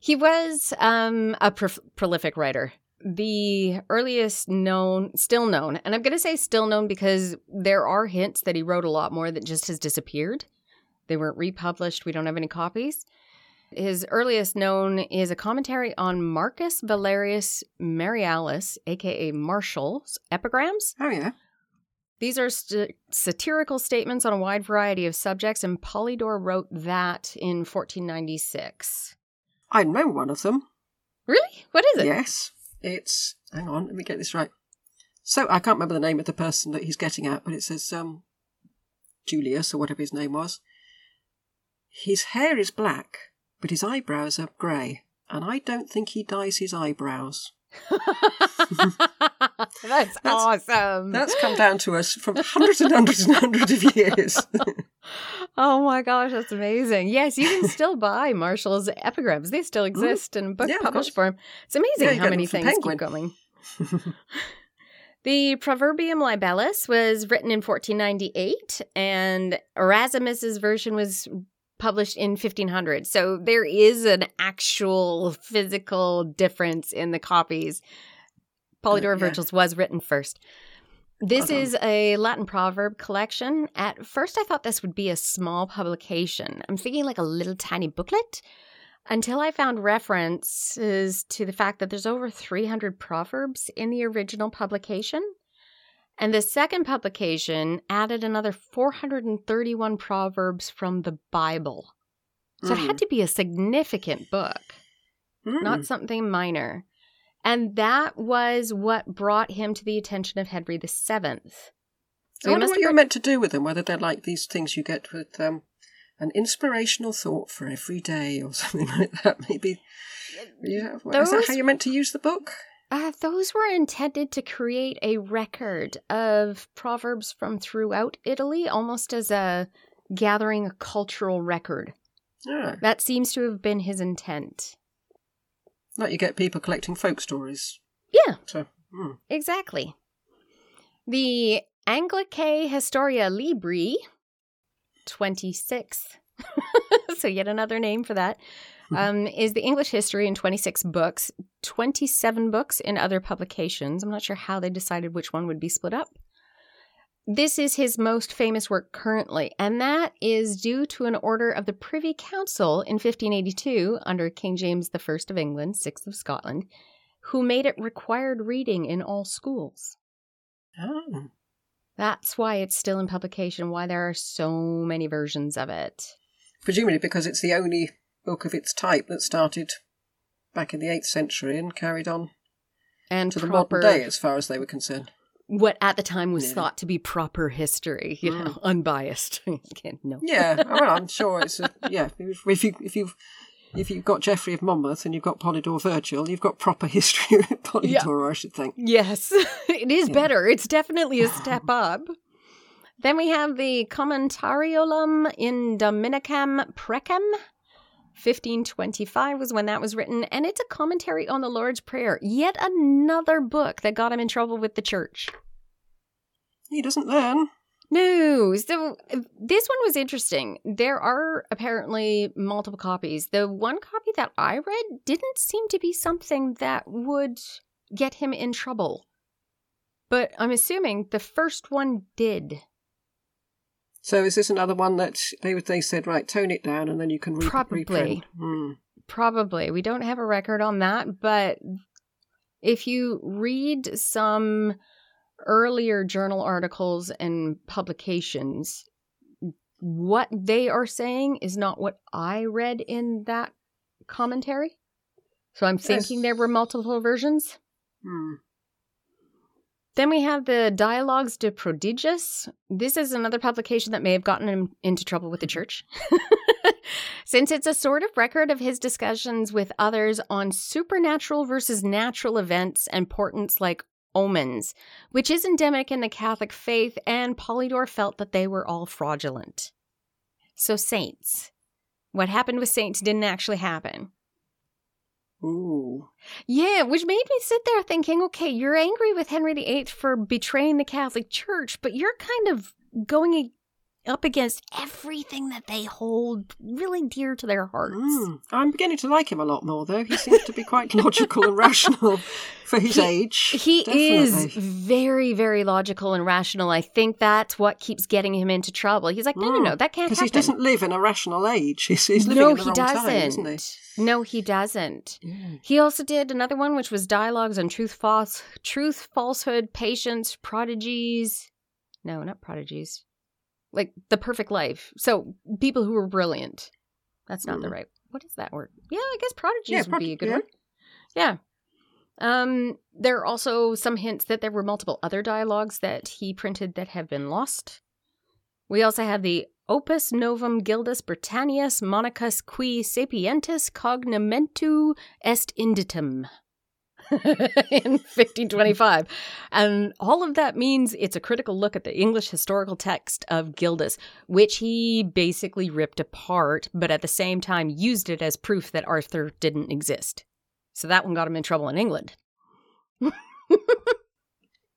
He was um, a pro- prolific writer. The earliest known, still known, and I'm going to say still known because there are hints that he wrote a lot more that just has disappeared. They weren't republished. We don't have any copies. His earliest known is a commentary on Marcus Valerius Martialis, aka Martial's epigrams. oh yeah. These are st- satirical statements on a wide variety of subjects, and Polydore wrote that in 1496. I know one of them. Really? What is it? Yes, it's. Hang on, let me get this right. So I can't remember the name of the person that he's getting at, but it says um, Julius or whatever his name was. His hair is black, but his eyebrows are grey, and I don't think he dyes his eyebrows. That's, awesome. That's come down to us from hundreds and hundreds and hundreds of years. oh my gosh, that's amazing. Yes, you can still buy Martial's epigrams. They still exist in book Mm. Yeah, published form. It's amazing Yeah, how many things Penguin. keep going. The Proverbium Libellus was written in 1498, and Erasmus's version was published in 1500. So there is an actual physical difference in the copies. Polydore Uh, yeah. Virgil's was written first. This Well is a Latin proverb collection. At first, I thought this would be a small publication. I'm thinking like a little tiny booklet until I found references to the fact that there's over 300 proverbs in the original publication. And the second publication added another 431 proverbs from the Bible. So it had to be a significant book, Mm. not something minor. And that was what brought him to the attention of Henry VII. So I wonder what you're meant to do with them, whether they're like these things you get with um, an inspirational thought for every day or something like that. Maybe. Yeah, is that how you're meant to use the book? Uh, those were intended to create a record of proverbs from throughout Italy, almost as a gathering a cultural record. Yeah. That seems to have been his intent. Like you get people collecting folk stories. Yeah, So, mm. exactly. The Anglicae Historia Libri, 26th, so yet another name for that, um, is the English history in 26 books, 27 books in other publications. I'm not sure how they decided which one would be split up. This is his most famous work currently, and that is due to an order of the Privy Council in 1582 under King James I of England, 6th of Scotland, who made it required reading in all schools. Oh. That's why it's still in publication, why there are so many versions of it. Presumably because it's the only book of its type that started back in the 8th century and carried on And to the modern day as far as they were concerned. what at the time was Yeah. thought to be proper history, you mm. know, unbiased. Again, no. Yeah, well, I'm sure it's a, yeah. If, you if you if you've got Geoffrey of Monmouth and you've got Polydore Virgil, you've got proper history of Polydore, I should think. Yes, it is Yeah. better. It's definitely a step up. Then we have the Commentariolum in Dominicam Precem. 1525 was when that was written, and it's a commentary on the Lord's Prayer. Yet another book that got him in trouble with the church. He doesn't learn. No, so this one was interesting. There are apparently multiple copies. The one copy that I read didn't seem to be something that would get him in trouble. But I'm assuming the first one did. So is this another one that they they said right, tone it down and then you can re- Probably. reprint? Hmm. Probably. We don't have a record on that, but if you read some earlier journal articles and publications, what they are saying is not what I read in that commentary. So I'm thinking Yes. there were multiple versions. Hmm. Then we have the Dialogues de Prodigius. This is another publication that may have gotten him into trouble with the church. Since it's a sort of record of his discussions with others on supernatural versus natural events and portents like omens, which is endemic in the Catholic faith, and Polydore felt that they were all fraudulent. So, saints. What happened with saints didn't actually happen. Ooh. Yeah, which made me sit there thinking, okay, you're angry with Henry VIII for betraying the Catholic Church, but you're kind of going up against everything that they hold really dear to their hearts. Hmm. I'm beginning to like him a lot more, though. He seems to be quite logical and rational for his age. He is very, very logical and rational. I think that's what keeps getting him into trouble. He's like, no, no, no, that can't happen. Because he doesn't live in a rational age. He's, he's living no, in the he wrong doesn't. time, isn't he? No, he doesn't. He also did another one, which was dialogues on truth, false, truth, falsehood, patience, prodigies. No, not prodigies. Like the perfect life. So people who were brilliant. That's not the Mm. right. What is that word? Yeah, I guess prodigies Yeah, would be a good yeah. word. Yeah. Um, there are also some hints that there were multiple other dialogues that he printed that have been lost. We also have the Opus Novum Gildas Britannius Monicus Qui Sapientis Cognimentu Est Inditum in 1525. And all of that means it's a critical look at the English historical text of Gildas, which he basically ripped apart, but at the same time used it as proof that Arthur didn't exist. So that one got him in trouble in England.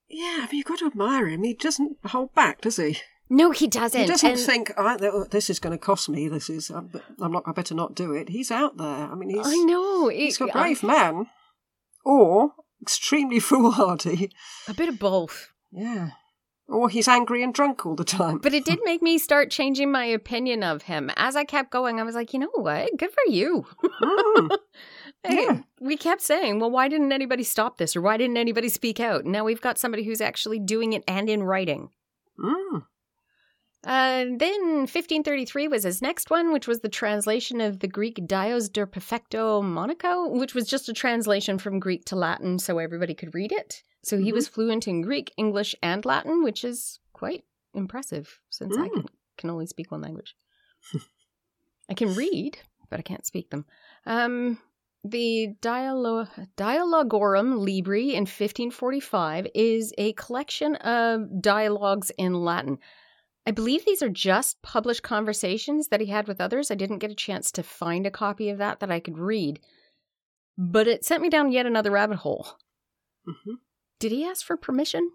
Yeah, I mean, you've got to admire him. He doesn't hold back, does he? No, he doesn't. He doesn't And- think, I, th- oh, this is going to cost me. This is, I'm, I'm not. I better not do it. He's out there. I mean, he's I know. he's a brave man, or extremely foolhardy. a bit of both. Yeah, or he's angry and drunk all the time. But it did make me start changing my opinion of him. As I kept going, I was like, you know what? Good for you. Mm. Hey, Yeah. We kept saying, well, why didn't anybody stop this or why didn't anybody speak out? Now we've got somebody who's actually doing it and in writing. Mm. Uh, then 1533 was his next one, which was the translation of the Greek Dios de Perfecto Monaco, which was just a translation from Greek to Latin so everybody could read it. So he Mhm. was fluent in Greek, English, and Latin, which is quite impressive since I Mm. can, can only speak one language. I can read, but I can't speak them. Um, the Dialo- Dialogorum Libri in 1545 is a collection of dialogues in Latin. I believe these are just published conversations that he had with others. I didn't get a chance to find a copy of that that I could read. But it sent me down yet another rabbit hole. Mhm. Did he ask for permission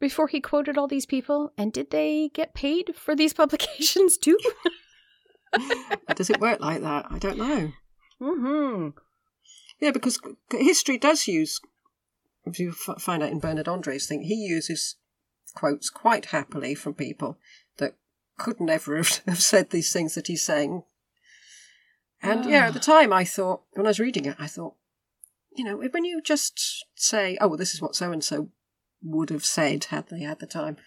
before he quoted all these people? And did they get paid for these publications too? Does it work like that? I don't know. mm-hmm. Yeah, because history does use. If you find out in Bernard Andre's thing, he uses quotes quite happily from people that could never have, have said these things that he's saying. And yeah, at the time, I thought when I was reading it, I thought, you know, when you just say, "Oh, well, this is what so and so would have said had they had the time,"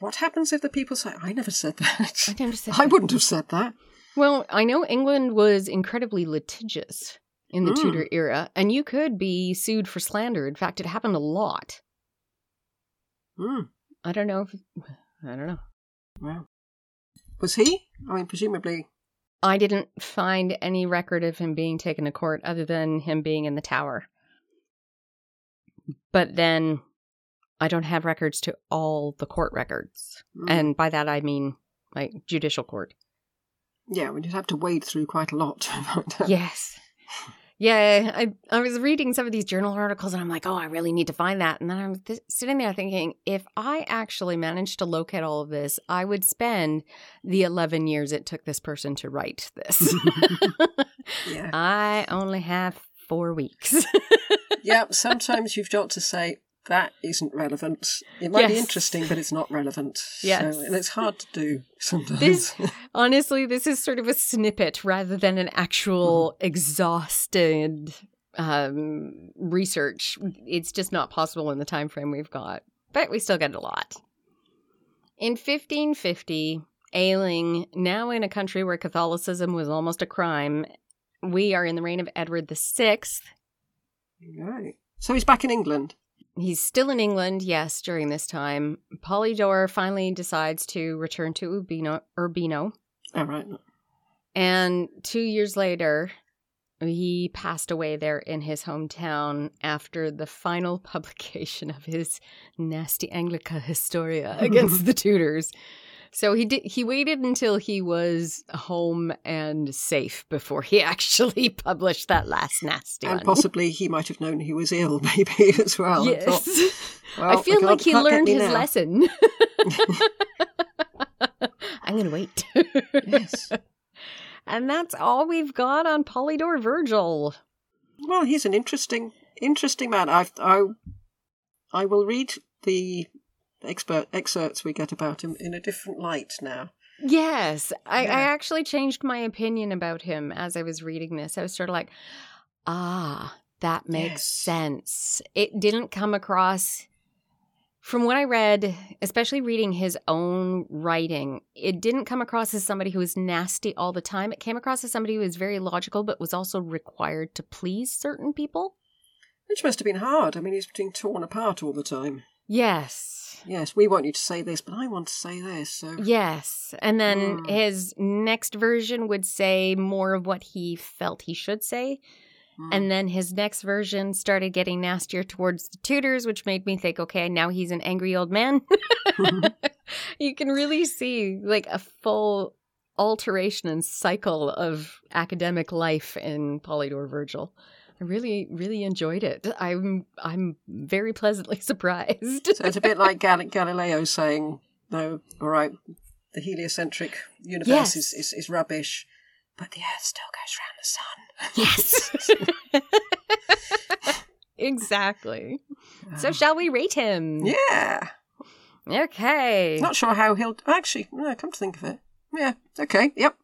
what happens if the people say, "I never said that"? I never said I wouldn't have said that. Well, I know England was incredibly litigious in the Mm. Tudor era, and you could be sued for slander. In fact, it happened a lot. Hmm. I don't know if I don't know. Wow. Was he? I mean, presumably. I didn't find any record of him being taken to court other than him being in the tower. But then I don't have records to all the court records. hmm. And by that I mean like judicial court. yeah, we'd have to wade through quite a lot to find out. Yes. Yeah, I I was reading some of these journal articles and I'm like, oh, I really need to find that. And then I'm th- sitting there thinking, if I actually managed to locate all of this, I would spend the 11 years it took this person to write this. Yeah. I only have four weeks. yeah, sometimes you've got to say that isn't relevant. It might be interesting, but it's not relevant. Yes. So, and it's hard to do sometimes. This- Honestly, this is sort of a snippet rather than an actual exhausted um, research. It's just not possible in the time frame we've got, but we still get a lot. In 1550, Ailing, now in a country where Catholicism was almost a crime, we are in the reign of Edward VI. right. So he's back in England. He's still in England, yes, during this time. Polydore finally decides to return to Urbino, Urbino Oh, right. And two years later, he passed away there in his hometown after the final publication of his nasty Anglica Historia against the Tudors. So he did. He waited until he was home and safe before he actually published that last nasty And one. possibly he might have known he was ill, maybe, as well. yes, thought, well, I feel like he learned his now. lesson. I'm gonna wait. Yes. And that's all we've got on Polydore Virgil. Well, he's an interesting, interesting man. I, I, I will read the expert excerpts we get about him in a different light now. Yes, I, Yeah. I actually changed my opinion about him as I was reading this. I was sort of like, ah, that makes Yes. sense. It didn't come across, from what I read, especially reading his own writing, it didn't come across as somebody who was nasty all the time. It came across as somebody who was very logical, but was also required to please certain people. Which must have been hard. I mean, he's being torn apart all the time. Yes. Yes, we want you to say this, but I want to say this. So Yes. And then Mm. his next version would say more of what he felt he should say. Mm. And then his next version started getting nastier towards the Tudors, which made me think, okay, now he's an angry old man. you can really see like a full alteration and cycle of academic life in Polydore Virgil. I really, really enjoyed it. I'm, I'm very pleasantly surprised. so it's a bit like Gal- Galileo saying, "No, all right, the heliocentric universe Yes. is, is is rubbish, but the Earth still goes round the sun." yes. exactly. So um, shall we rate him? yeah, Okay. not sure how he'll actually. No, come to think of it, yeah, okay, yep.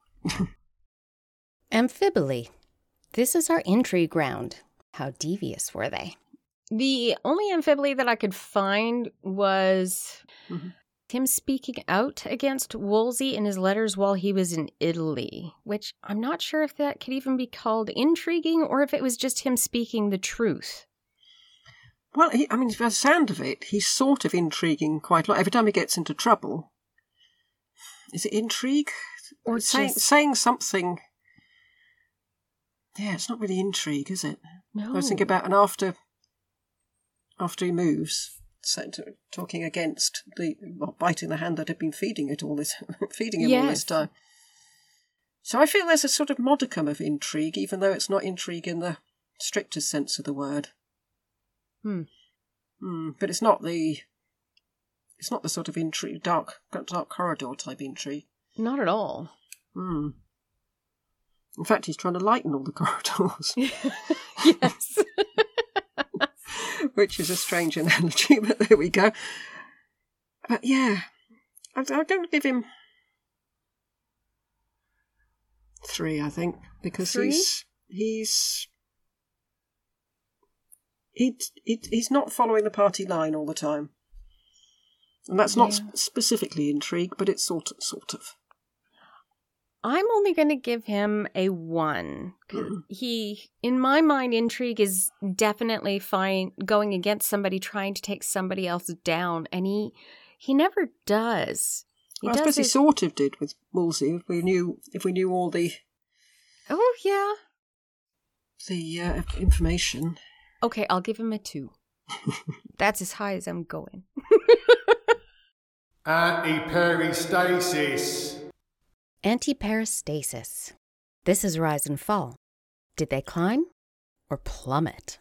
Amphibole. This is our entry ground. How devious were they? The only amphibole that I could find was Mhm. him speaking out against Wolsey in his letters while he was in Italy, which I'm not sure if that could even be called intriguing or if it was just him speaking the truth. Well, he, I mean, by the sound of it, he's sort of intriguing quite a lot. Every time he gets into trouble, is it intrigue Or saying just- saying something? Yeah, it's not really intrigue, is it? No. I was thinking about and after after he moves, so, talking against the well, biting the hand that had been feeding it all this feeding him all this time. So I feel there's a sort of modicum of intrigue, even though it's not intrigue in the strictest sense of the word. Hmm. Hmm, but it's not the it's not the sort of intrigue dark dark corridor type intrigue. Not at all. Hmm. In fact, he's trying to lighten all the corridors. yes. which is a strange analogy, but there we go. But yeah, I- going to give him three, I think, because Three? he's he's he, he, he's not following the party line all the time, and that's not Yeah. sp- specifically intrigue, but it's sort of, sort of. I'm only going to give him a one. Mm. He, in my mind, intrigue is definitely fine going against somebody trying to take somebody else down, and he he never does. He Well, I does suppose he sort of did with Wolsey if we knew if we knew all the Oh yeah. the uh, information. Okay, I'll give him a two. That's as high as I'm going. Anti-peristasis. Antiperistasis. This is rise and fall. Did they climb or plummet?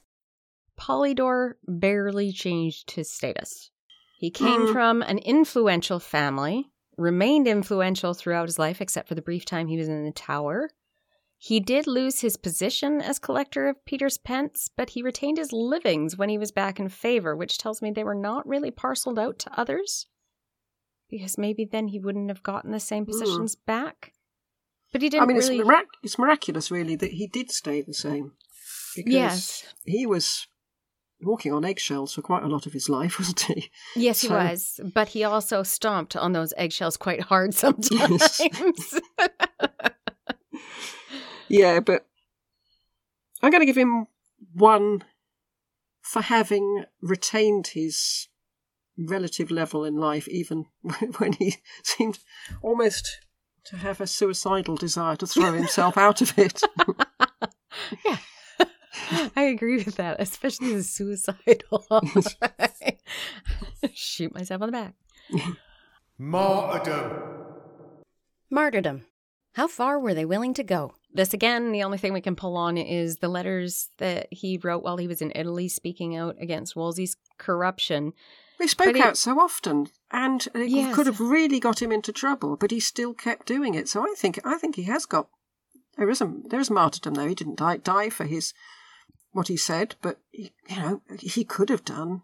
Polydore barely changed his status. He came Mm. from an influential family, remained influential throughout his life, except for the brief time he was in the tower. He did lose his position as collector of Peter's pence, but he retained his livings when he was back in favor, which tells me they were not really parceled out to others. Because maybe then he wouldn't have gotten the same hmm. positions back. But he didn't I mean, really. it's, mirac- it's miraculous, really, that he did stay the same. Because Yes. he was walking on eggshells for quite a lot of his life, wasn't he? Yes, he was, but he also stomped on those eggshells quite hard sometimes. Yeah, but I'm going to give him one for having retained his relative level in life, even when he seemed almost to have a suicidal desire to throw himself out of it. yeah, I agree with that, especially the suicidal. Shoot myself on the back. Martyrdom. Martyrdom. How far were they willing to go? This again, the only thing we can pull on is the letters that he wrote while he was in Italy, speaking out against Wolsey's corruption. He spoke out so often, and it Yes. could have really got him into trouble, but he still kept doing it. So I think I think he has got there is a there is martyrdom there. He didn't die die for his what he said, but he, you know he could have done.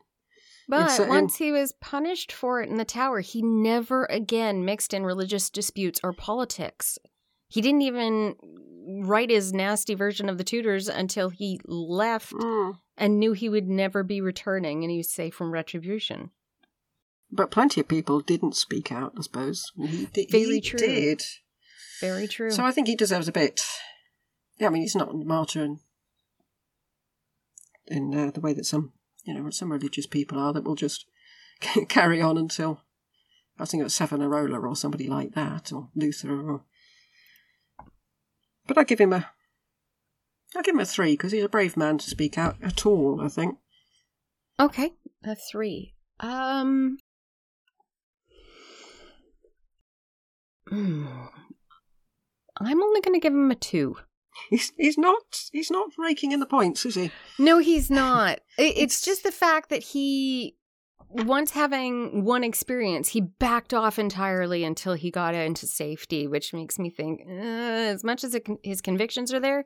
But uh, once he was punished for it in the tower, he never again mixed in religious disputes or politics. He didn't even write his nasty version of the Tudors until he left Mm. And knew he would never be returning and he was safe from retribution. But plenty of people didn't speak out. I suppose he, Very he true. did. Very true. So I think he deserves a bit. Yeah, I mean he's not a martyr in in uh, the way that some you know some religious people are that will just carry on until I think it was Savonarola or somebody like that or Luther or. But I give him a. I give him a three because he's a brave man to speak out at all. I think. okay, a three. Um. hmm. I'm only going to give him a two. He's he's not he's not raking in the points, is he? No, he's not. It, it's just the fact that he, once having one experience, he backed off entirely until he got into safety, which makes me think, uh, as much as con- his convictions are there,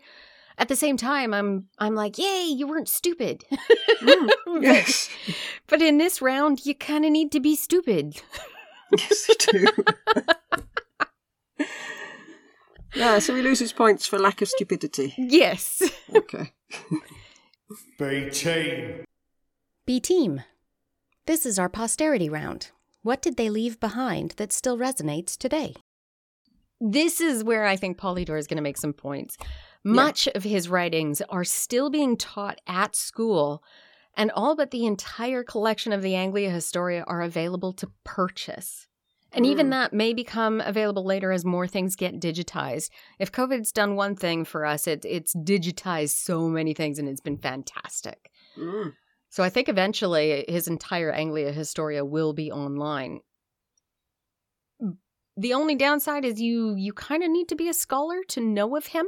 at the same time, I'm I'm like, yay, you weren't stupid. Mm, But- yes, But in this round, you kind of need to be stupid. yes, you do. yeah, so he loses points for lack of stupidity. Yes. Okay. Beteem. B team. This is our posterity round. What did they leave behind that still resonates today? This is where I think Polydore is going to make some points. Much of his writings are still being taught at school, and all but the entire collection of the Anglica Historia are available to purchase. And even Mm. that may become available later as more things get digitized. If COVID's done one thing for us, it, it's digitized so many things and it's been fantastic. Mm. So I think eventually his entire Anglica Historia will be online. The only downside is you you kind of need to be a scholar to know of him.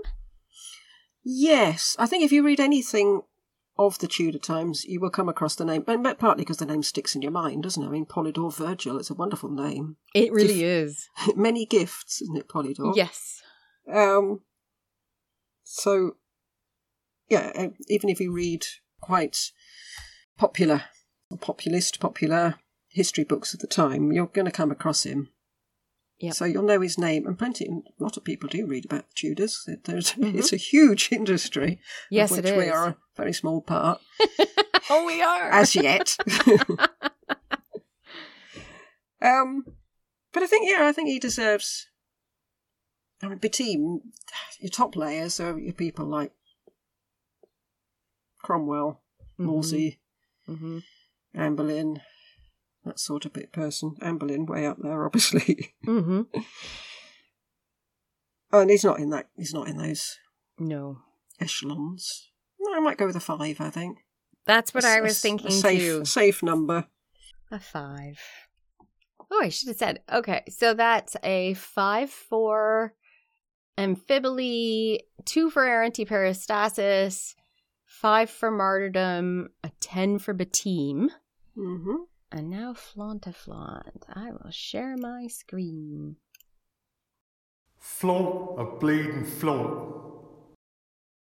Yes, I think if you read anything of the Tudor times, you will come across the name, but partly because the name sticks in your mind, doesn't it? I mean, Polydore Virgil, it's a wonderful name. It really is. Many gifts, isn't it, Polydore? Yes. Um, so, yeah, uh, even if you read quite popular, or populist, popular history books of the time, you're going to come across him. Yep. So you'll know his name, and plenty, a lot of people do read about the Tudors. Mhm. It's a huge industry, Yes, of which we are a very small part oh, we are. as yet. um, but I think, yeah, I think he deserves I mean, Beteem, your top layers are your people like Cromwell, Mhm. Wolsey, Mm-hmm. Anne Boleyn, that sort of bit person. Anne Boleyn way up there, obviously. Mm-hmm. oh, and he's not in that. He's not in those No. echelons. No, I might go with a five. I think That's what A- I a- was a thinking safe, too. Safe number. A five. Oh, I should have said. Okay, so that's a five for Amphibole, two for Arantiperistasis, five for Martyrdom, a ten for Beteem, Mm-hmm. And now flaunt a flaunt. I will share my screen. Flaunt a bleeding flaunt.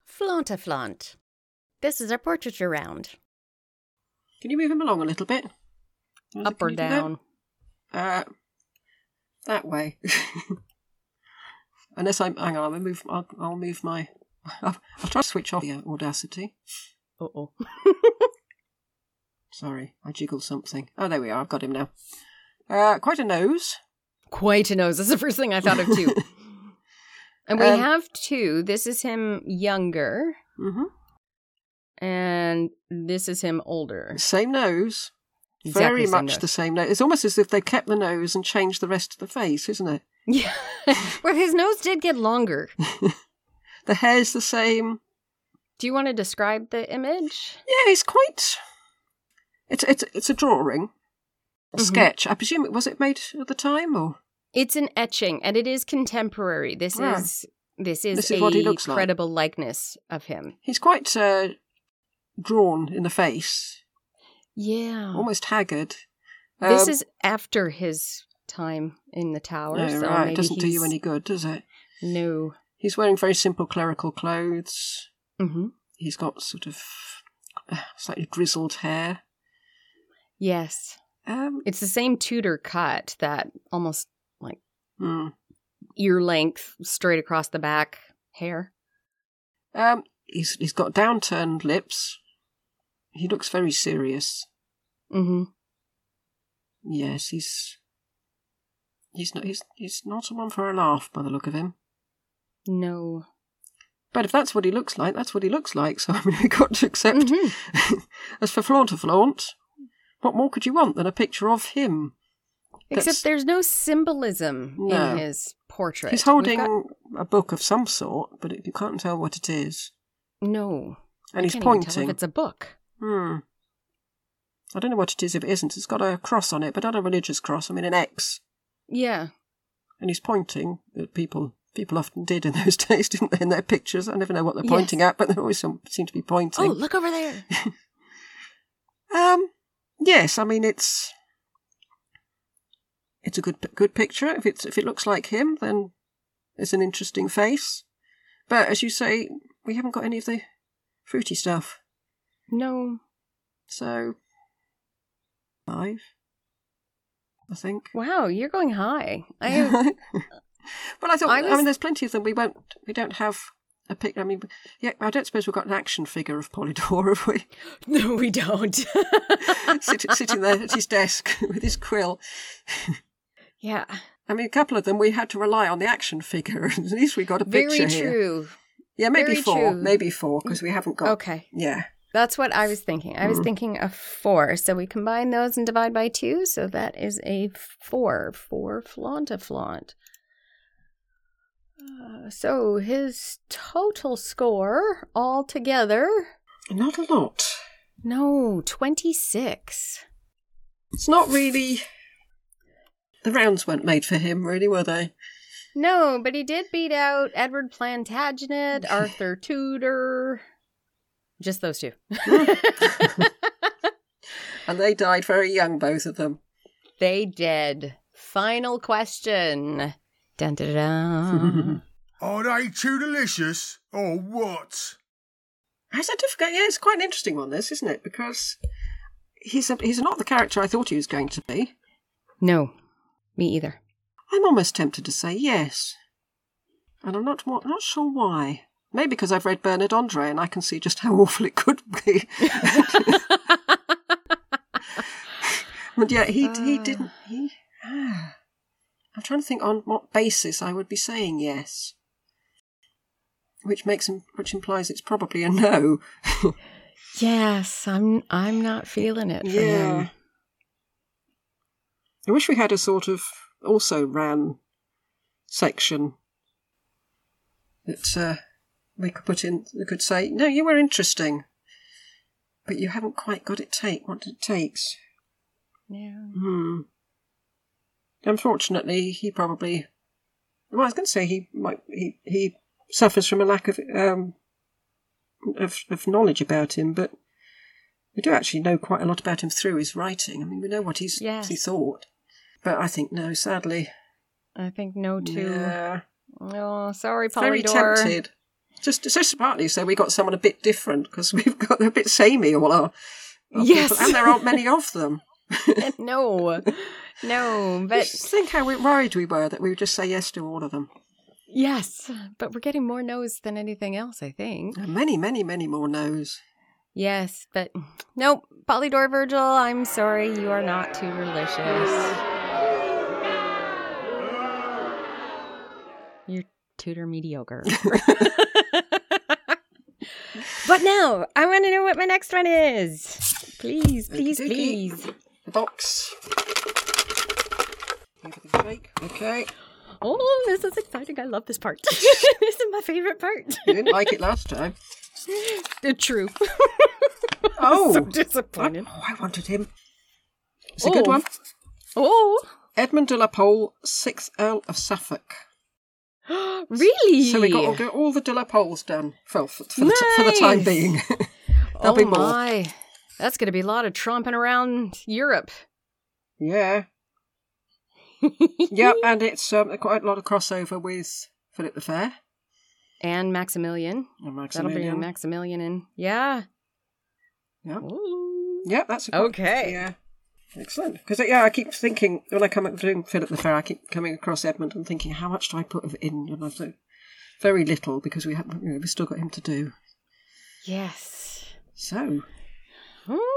Flaunt-a-flaunt. This is our portraiture round. Can you move him along a little bit? Can Up or you do that? down? Uh, that way. Unless I hang on, I'll move. I'll, I'll move my. I'll, I'll try to switch off the audacity. Uh oh. Sorry, I jiggled something. Oh, there we are. I've got him now. Uh, quite a nose. Quite a nose. That's the first thing I thought of too. and we Um, have two. This is him younger, Mm-hmm. and this is him older. Same nose. Exactly Very much nose. the same nose. It's almost as if they kept the nose and changed the rest of the face, isn't it? Yeah. well, his nose did get longer. The hair's the same. Do you want to describe the image? Yeah, it's quite. It's it's it's a drawing, a Mhm. sketch. I presume it was it made at the time or It's an etching, and it is contemporary. This Right. is this is This is a what he looks like. credible likeness of him. he's quite uh, drawn in the face, Yeah. almost haggard. this Um, is after his time in the tower, no, so right. It doesn't do you any good, does it? No. He's wearing very simple clerical clothes. Mm-hmm. He's got sort of uh, slightly grizzled hair. Yes. Um, It's the same Tudor cut that almost hmm. ear length, straight across the back hair. um, he's he's got downturned lips. He looks very serious. Mm-hmm. Yes, he's he's not he's he's not someone for a laugh by the look of him. No. But if that's what he looks like, that's what he looks like. So I mean, we've got to accept. Mhm. As for flaunt to flaunt, what more could you want than a picture of him? That's- Except there's no symbolism No. in his portrait. He's holding got- a book of some sort, but it, you can't tell what it is. No. And he's even tell pointing. if it's a book. Hmm. I don't know what it is if it isn't. It's got a cross on it, but not a religious cross. I mean, an X. Yeah. And he's pointing at people. People often did in those days, didn't they, in their pictures? I never know what they're Yes. pointing at, but they always seem to be pointing. Oh, look over there. Um, yes, I mean it's it's a good good picture. If it's if it looks like him, then it's an interesting face. But as you say, we haven't got any of the fruity stuff, No. so five, I think. Wow, you're going high. I have, but I thought, I I, mean, there's plenty of them. We won't, we don't have a pic. I mean, yeah, I don't suppose we've got an action figure of Polydore, have we? no, we don't. Sit, sitting there at his desk with his quill. yeah. I mean, a couple of them we had to rely on the action figure. At least we got a Very picture here. true. Yeah, maybe Very four. true. Maybe four because we haven't got. Okay. Yeah. That's what I was thinking. I was Mm. thinking of four. So we combine those and divide by two. So that is a four for flaunt a flaunt. Uh, so his total score altogether, Not a lot. no, 26. It's not really. The rounds weren't made for him, really, were they? No, but he did beat out Edward Plantagenet, Arthur Tudor. Just those two. And they died very young, both of them. they did. Final question. Dun, dun, dun. Are they too delicious or what? It's a difficult. Yeah, it's quite an interesting one, this, isn't it? Because he's a, he's not the character I thought he was going to be. no, me either. I'm almost tempted to say yes, and I'm not not sure why. Maybe because I've read Bernard Andre and I can see just how awful it could be. But yeah, he he Ah. didn't he. Ah, I I'm trying to think on what basis I would be saying yes. Which makes which implies it's probably a no. Yes, I'm I'm not feeling it for Yeah. him. I wish we had a sort of also ran section that uh, we could put in. We could say, "No, you were interesting, but you haven't quite got it take what it takes." Yeah. Hmm. Unfortunately, he probably. Well, I was going to say he might he he suffers from a lack of um of of knowledge about him, but we do actually know quite a lot about him through his writing. I mean, we know what he's Yes. he thought, but I think no, sadly, I think no too. yeah, Oh, sorry, very Polydore. tempted. Just just partly so we got someone a bit different because we've got a bit samey all our, our Yes. people, and there aren't many of them. no, no, But think how worried we were that we would just say yes to all of them. yes, but we're getting more no's than anything else. I think. Many, many, many more no's. Yes, but nope. Polydore Virgil, I'm sorry, you are not too delicious. You're Tudor mediocre. but now, I want to know what my next one is. Please, please, please. The box. Give it a shake. Okay. Oh, this is exciting. I love this part. this is my favorite part. You didn't like it last time. Uh, True. Oh, so I, oh, I wanted him. It's a good Oh. one. Oh, Edmund de la Pole, sixth Earl of Suffolk. really? So we got all, all the de la Poles done for, for, for, the, t- for the time being. There'll oh be more. my. That's going to be a lot of tromping around Europe. Yeah. Yep, and it's um, quite a lot of crossover with Philip the Fair And Maximilian. and That'll bring Maximilian. Maximilian in. Yeah. Yep. Ooh. Yep, that's a Okay. Yeah. Excellent. Because, yeah, I keep thinking, when I come up doing Philip the Fair, I keep coming across Edmund and thinking, how much do I put in? And I thought, very little, because we haven't, you know, we've still got him to do. Yes. So, Ooh.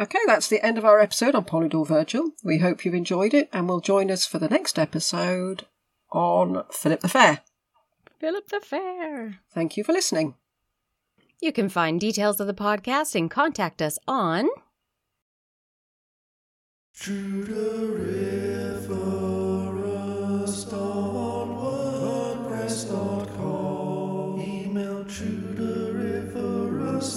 Okay, that's the end of our episode on Polydore Virgil. We hope you've enjoyed it, and will join us for the next episode on Philip the Fair. Philip the Fair. Thank you for listening. You can find details of the podcast and contact us on Truderifferous on WordPress.com. Email truderifferous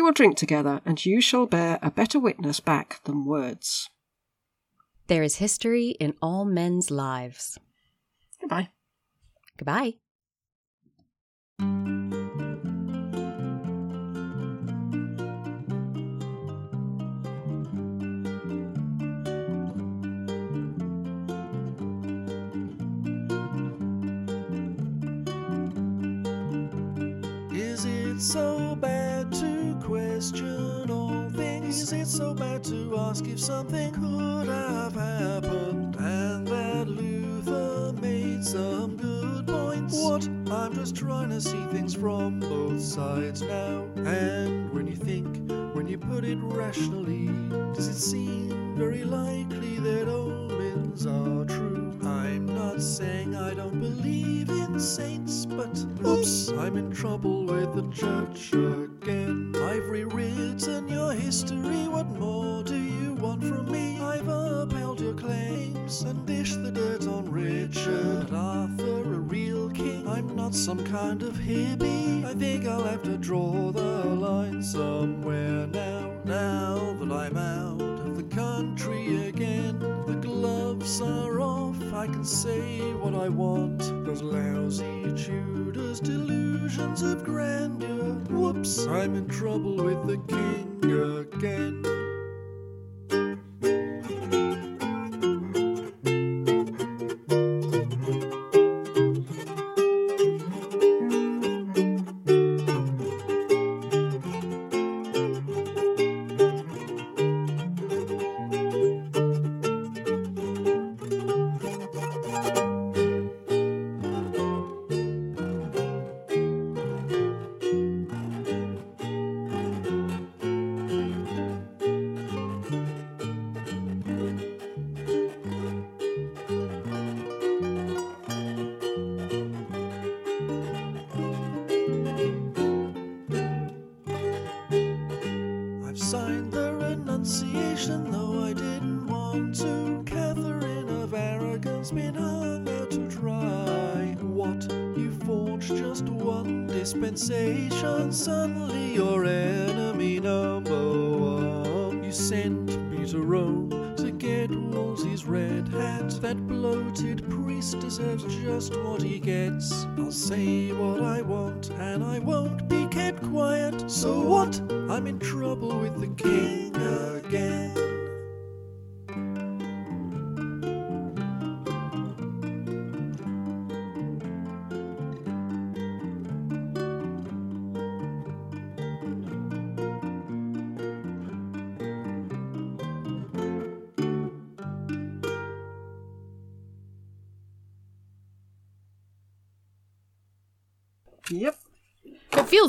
we will drink together, and you shall bear a better witness back than words. There is history in all men's lives. Goodbye. Goodbye. Is it so bad to question all things? Is it so bad to ask if something could have happened? And that Luther made some good points. What? I'm just trying to see things from both sides now. And when you think, when you put it rationally, does it seem very likely that omens are true? I'm not saying I don't believe in saints, but oops, I'm in trouble with the church more do you want from me? I've upheld your claims and dished the dirt on Richard Arthur, a real king. I'm not some kind of hippie. I think I'll have to draw the line somewhere now. Now that I'm out of the country again, the gloves are off. I can say what I want. Those lousy Tudors' delusions of grandeur. Whoops, I'm in trouble with the king again.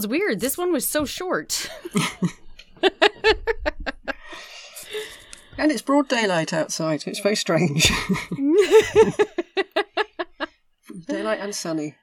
feels weird. This one was so short. and it's broad daylight outside. It's very strange. daylight and sunny.